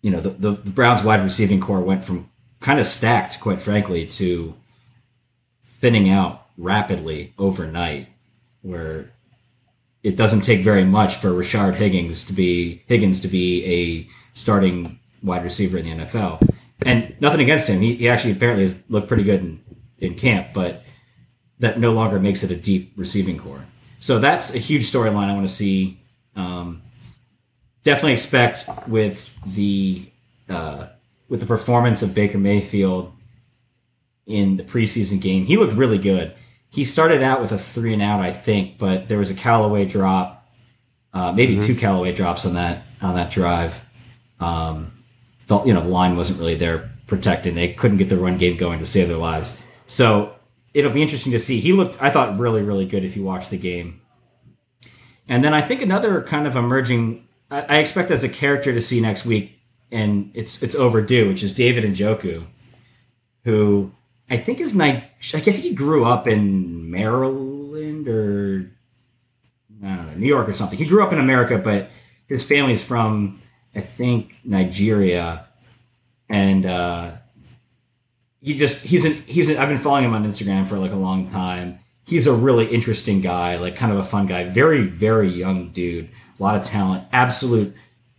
you know, the, the, the Browns wide receiving corps went from kind of stacked, quite frankly, to thinning out rapidly overnight, where it doesn't take very much for Rashard Higgins to be Higgins to be a starting wide receiver in the NFL. And nothing against him. He, he actually apparently has looked pretty good in, in camp, but that no longer makes it a deep receiving corps. So that's a huge storyline I want to see. Um, definitely expect with the uh, with the performance of Baker Mayfield in the preseason game, he looked really good. He started out with a three and out, I think, but there was a Callaway drop, uh, maybe two Callaway drops on that on that drive. Um, the you know the line wasn't really there protecting. They couldn't get the run game going to save their lives. So it'll be interesting to see. He looked, I thought, really really good if you watch the game. And then I think another kind of emerging, I, I expect as a character to see next week, and it's it's overdue, which is David Njoku, who I think is Ni- I think he grew up in Maryland or I don't know New York or something. He grew up in America, but his family's from I think Nigeria, and uh, he just he's an he's an, I've been following him on Instagram for like a long time. He's a really interesting guy, like kind of a fun guy, very very young dude, a lot of talent, absolute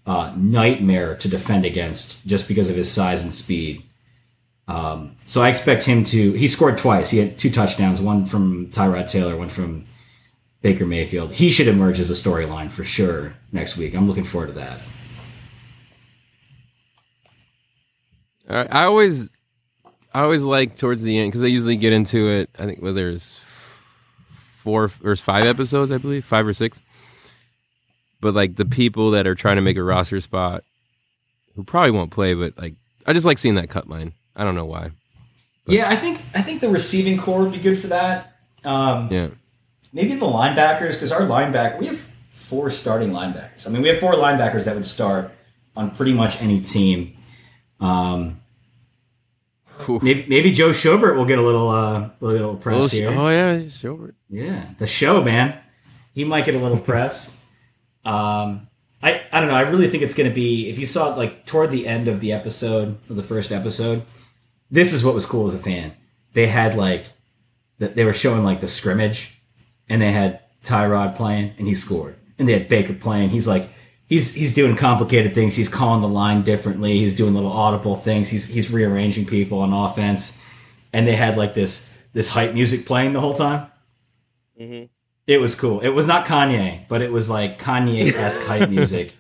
uh, nightmare to defend against just because of his size and speed. Um, so I expect him to. He scored twice. He had two touchdowns, one from Tyrod Taylor, one from Baker Mayfield. He should emerge as a storyline for sure next week. I'm looking forward to that. All right, I always, I always like towards the end because I usually get into it. I think well, there's four, there's five episodes, I believe, five or six. But like the people that are trying to make a roster spot, who probably won't play, but like I just like seeing that cut line. I don't know why. yeah, I think I think the receiving corps would be good for that. Um, Yeah, maybe the linebackers because our linebacker we have four starting linebackers. I mean, we have four linebackers that would start on pretty much any team. Um, maybe, maybe Joe Schobert will get a little uh, a little press here. oh yeah, sure. Yeah, the show, man. He might get a little press. Um, I I don't know. I really think it's going to be if you saw it like toward the end of the episode of the first episode. This is what was cool as a fan. They had like that they were showing like the scrimmage, and they had Tyrod playing, and he scored, and they had Baker playing. He's like. He's, he's doing complicated things. He's calling the line differently. He's doing little audible things. He's he's rearranging people on offense, and they had like this this hype music playing the whole time. Mm-hmm. It was cool. It was not Kanye, but it was like Kanye esque hype music,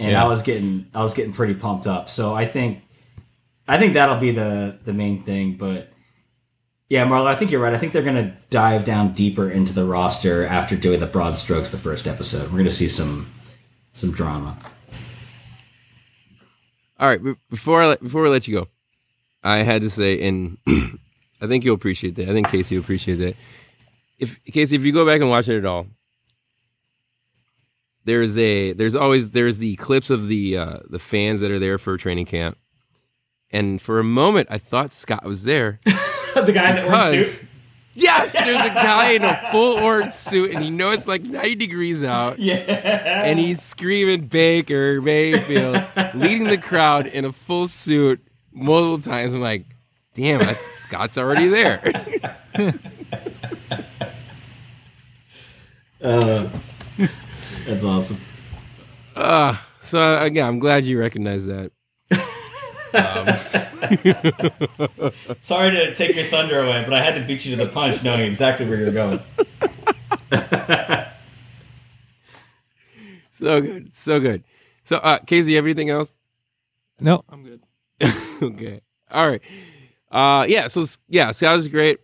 and Yeah. I was getting I was getting pretty pumped up. So I think I think that'll be the the main thing. But yeah, Marlo, I think you're right. I think they're gonna dive down deeper into the roster after doing the broad strokes the first episode. We're gonna see some some drama. All right, before I let, before we let you go, I had to say, and I think you'll appreciate that. I think Casey will appreciate that. If Casey, if you go back and watch it at all, there's a there's always there's the clips of the uh, the fans that are there for training camp, and for a moment I thought Scott was there. the guy in the orange suit. Yes, there's a guy in a full orange suit, and you know it's like 90 degrees out. Yeah. and he's screaming Baker Mayfield, leading the crowd in a full suit multiple times. I'm like, damn, I, Scott's already there. That's awesome. Uh, so again, I'm glad you recognize that. Sorry to take your thunder away, but I had to beat you to the punch, knowing exactly where you're going. So good, so good. So, uh, Casey, you have anything else? No, I'm good. okay, all right. Uh, yeah. So yeah, Scott was great.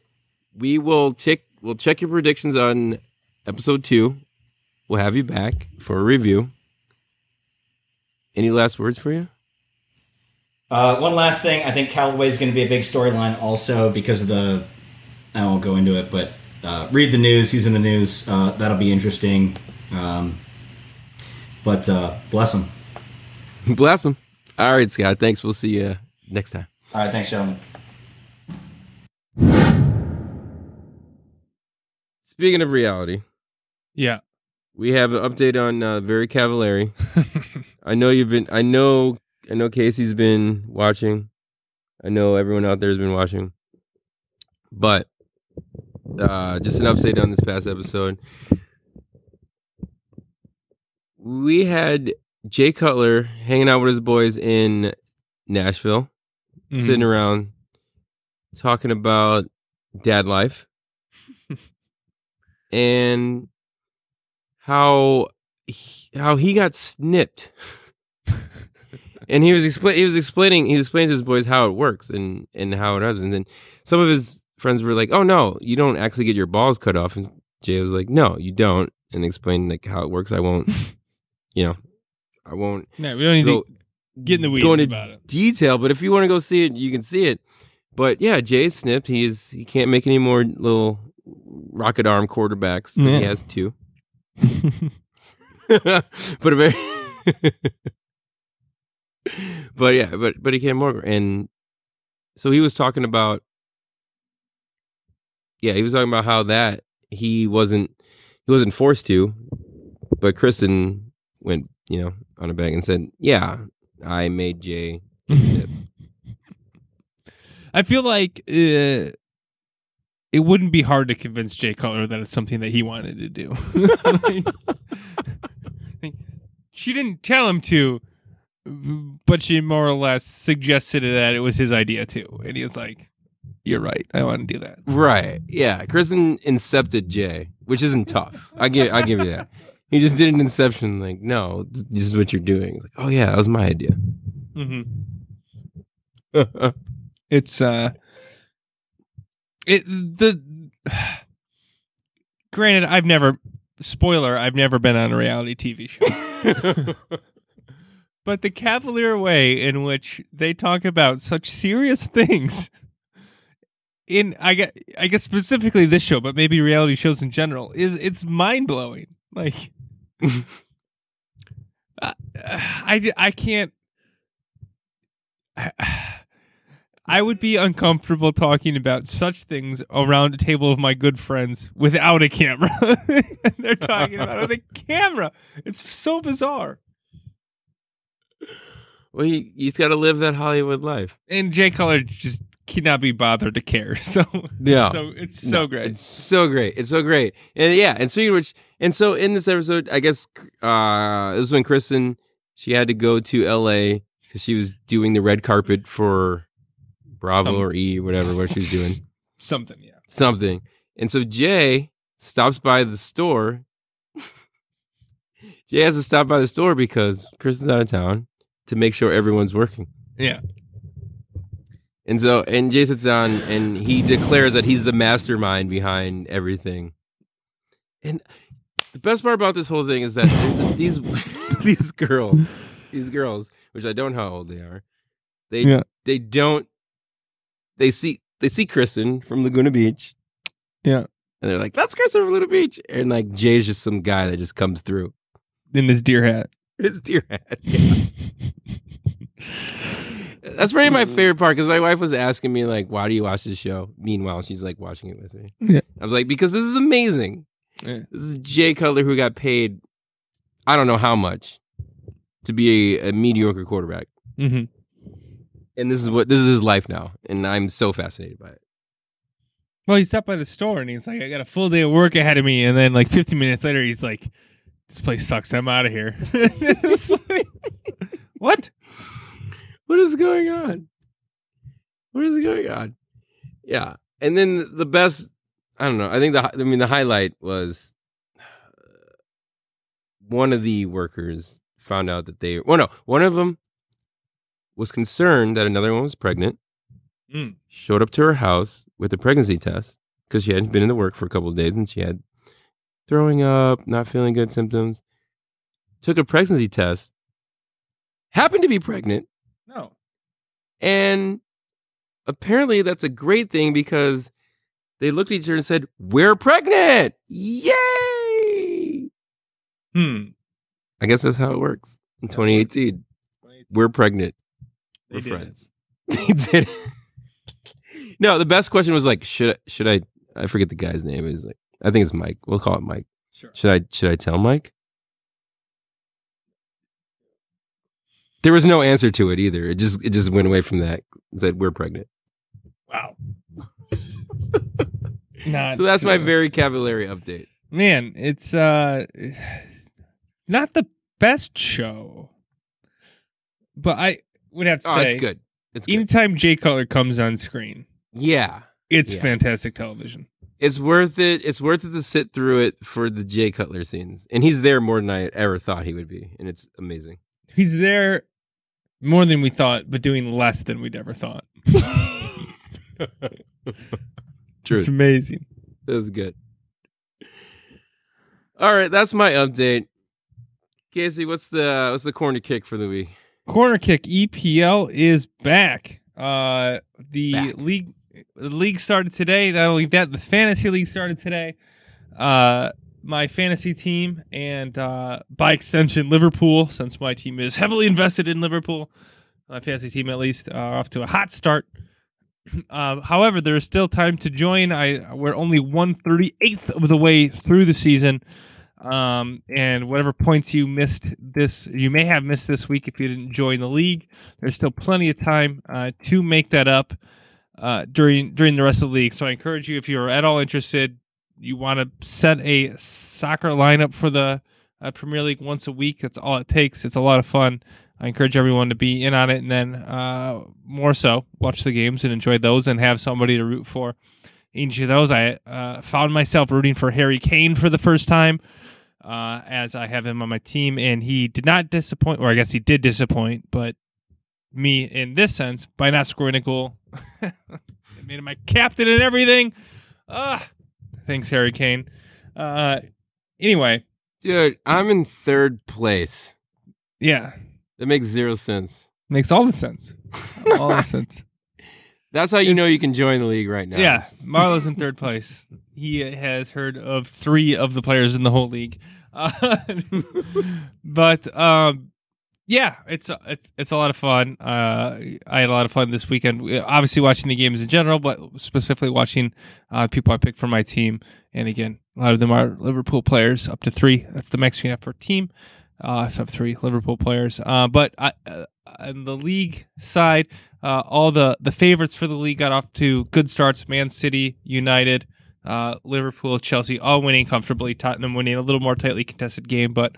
We will check. We'll check your predictions on episode two. We'll have you back for a review. Any last words for you? Uh, one last thing, I think Callaway is going to be a big storyline also because of the. I won't go into it, but uh, read the news. He's in the news. Uh, that'll be interesting. Um, but uh, bless him. Bless him. All right, Scott. Thanks. We'll see you next time. All right, thanks, gentlemen. Speaking of reality, Yeah. we have an update on uh, Very Cavallari. I know you've been. I know. I know Casey's been watching. I know everyone out there has been watching. But uh, just an update on this past episode. We had Jay Cutler hanging out with his boys in Nashville, Mhm. sitting around talking about dad life and how he, how he got snipped. and he was explain he was explaining he was explaining to his boys how it works and and how it does and then some of his friends were like, "Oh no, you don't actually get your balls cut off." And Jay was like, "No, you don't." And explained like how it works. I won't, you know, I won't No, we don't need go to get in the weeds go into about it. detail. But if you want to go see it, you can see it. But yeah, Jay snipped. He's he can't make any more little rocket arm quarterbacks Yeah. he has two. but a very but yeah, but but he came over and so he was talking about yeah, he was talking about how that he wasn't he wasn't forced to, but Kristin went, you know, on a bag and said, Yeah, I made Jay. I feel like uh, it wouldn't be hard to convince Jay Cutler that it's something that he wanted to do. Like- she didn't tell him to, but she more or less suggested that it was his idea too. And he was like, "You're right. I want to do that." Right. Yeah. Kristin incepted Jay, which isn't tough. I give I give you that. He just did an inception, like, no, this is what you're doing. It's like, oh yeah, that was my idea. hmm It's uh, it the granted I've never spoiler I've never been on a reality TV show. but the cavalier way in which they talk about such serious things in I guess, I guess specifically this show, but maybe reality shows in general is it's mind blowing. Like I, I I can't I would be uncomfortable talking about such things around a table of my good friends without a camera. and they're talking about it with a camera. It's so bizarre. Well, you, you just got to live that Hollywood life. And Jay Cutler just cannot be bothered to care. So Yeah. so it's so No, great. It's so great. It's so great. And yeah, and speaking of which, and so in this episode, I guess uh this is when Kristin she had to go to LA because she was doing the red carpet for Bravo or E, whatever what she was doing. Something, yeah. Something. And so Jay stops by the store. Jay has to stop by the store because Kristin's out of town to make sure everyone's working. Yeah. And so, and Jay sits down and he declares that he's the mastermind behind everything. And the best part about this whole thing is that there's these these girls, these girls, which I don't know how old they are, they Yeah. they don't they see they see Kristin from Laguna Beach. Yeah. And they're like, "That's Kristin from Laguna Beach," and like Jay's just some guy that just comes through. In his deer hat. His deer hat. Yeah. That's probably my favorite part because my wife was asking me like, "Why do you watch this show?" Meanwhile, she's like watching it with me. Yeah. I was like, "Because this is amazing. Yeah. This is Jay Cutler who got paid, I don't know how much, to be a, a mediocre quarterback, hmm and this is what this is his life now, and I'm so fascinated by it." Well, he stopped by the store and he's like, I got a full day of work ahead of me. And then, like, 15 minutes later, he's like, This place sucks. I'm out of here. Like, what? what is going on? What is going on? Yeah, and then the best. I don't know. I think the. I mean, the highlight was one of the workers found out that they. Well, no, one of them was concerned that another one was pregnant. Mm. Showed up to her house with a pregnancy test because she hadn't been in the work for a couple of days and she had throwing up, not feeling good symptoms. Took a pregnancy test. Happened to be pregnant. No. And apparently that's a great thing because they looked at each other and said, We're pregnant! Yay! Hmm. I guess that's how it works in 2018. We're pregnant. They We're it. friends. They did. no, the best question was like, should I, should I, I forget the guy's name. Is like, I think it's Mike. We'll call it Mike. Sure. Should I, should I tell Mike? There was no answer to it either. It just, it just went away from that. It said, We're pregnant. Wow. Not So that's my very cavallari update. man. It's uh, not the best show, but I would have to Oh, say, it's good. It's good. anytime Jay Cutler comes on screen, Yeah. it's Yeah. fantastic television. It's worth it. It's worth it to sit through it for the Jay Cutler scenes. And he's there more than I ever thought he would be. And it's amazing. He's there more than we thought, but doing less than we'd ever thought. True. It's amazing. That's good. All right, that's my update. Casey, what's the what's the corner kick for the week? Corner kick EPL is back. Uh, the Back. league the league started today. Not only that, the fantasy league started today. Uh, my fantasy team and uh, by extension Liverpool, since my team is heavily invested in Liverpool, my fantasy team at least are off to a hot start. Uh, however, there is still time to join. I we're only one thirty eighth of the way through the season, um, and whatever points you missed this, you may have missed this week if you didn't join the league. There's still plenty of time uh, to make that up uh, during during the rest of the league. So I encourage you, if you're at all interested, you want to set a soccer lineup for the uh, Premier League once a week. That's all it takes. It's a lot of fun. I encourage everyone to be in on it, and then uh, more so watch the games and enjoy those, and have somebody to root for. Each of those, I uh, found myself rooting for Harry Kane for the first time, uh, as I have him on my team, and he did not disappoint, or I guess he did disappoint, but me in this sense by not scoring a goal made him my captain and everything. Ah, thanks, Harry Kane. Uh, anyway, Dude, I'm in third place. yeah, That makes zero sense. makes all the sense. All the sense. That's how you know you can join the league right now. Yeah, Marlo's in third place. He has heard of three of the players in the whole league. Uh, but um, yeah, it's it's it's a lot of fun. Uh, I had a lot of fun this weekend. Obviously, watching the games in general, but specifically watching uh, people I picked for my team. And again, a lot of them are Liverpool players, up to three. That's the max you can have team. Uh, so three Liverpool players. Uh, but I, uh, on the league side, uh, all the the favorites for the league got off to good starts. Man City, United, uh, Liverpool, Chelsea, all winning comfortably. Tottenham winning a little more tightly contested game, but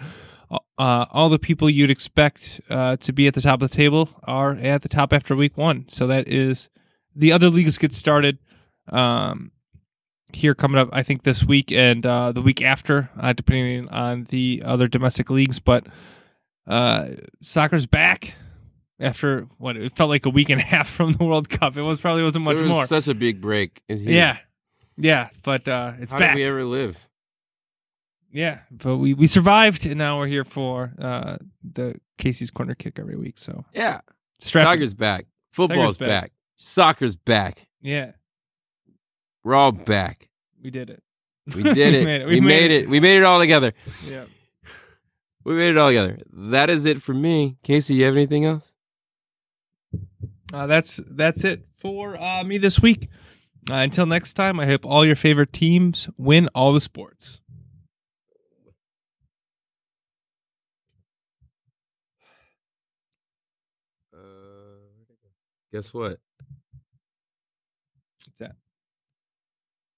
uh, all the people you'd expect uh, to be at the top of the table are at the top after week one. So that is the other leagues get started um, here coming up. I think this week and uh, the week after, uh, depending on the other domestic leagues. But uh, soccer's back after what it felt like a week and a half from the World Cup. It was probably wasn't much There was more. such a big break. Huge. Yeah, yeah, but uh, it's How back. did we ever live? Yeah, but we, we survived, and now we're here for uh, the Casey's corner kick every week. So Yeah. strap. in. Tiger's back. Football's Tiger's back. back. Soccer's back. Yeah, We're all back. we did it. We did it. we, made, it. We made it all together. Yeah. We made it all together. That is it for me. Casey, you have anything else? Uh, that's that's it for uh, me this week. Uh, until next time, I hope all your favorite teams win all the sports. Guess what?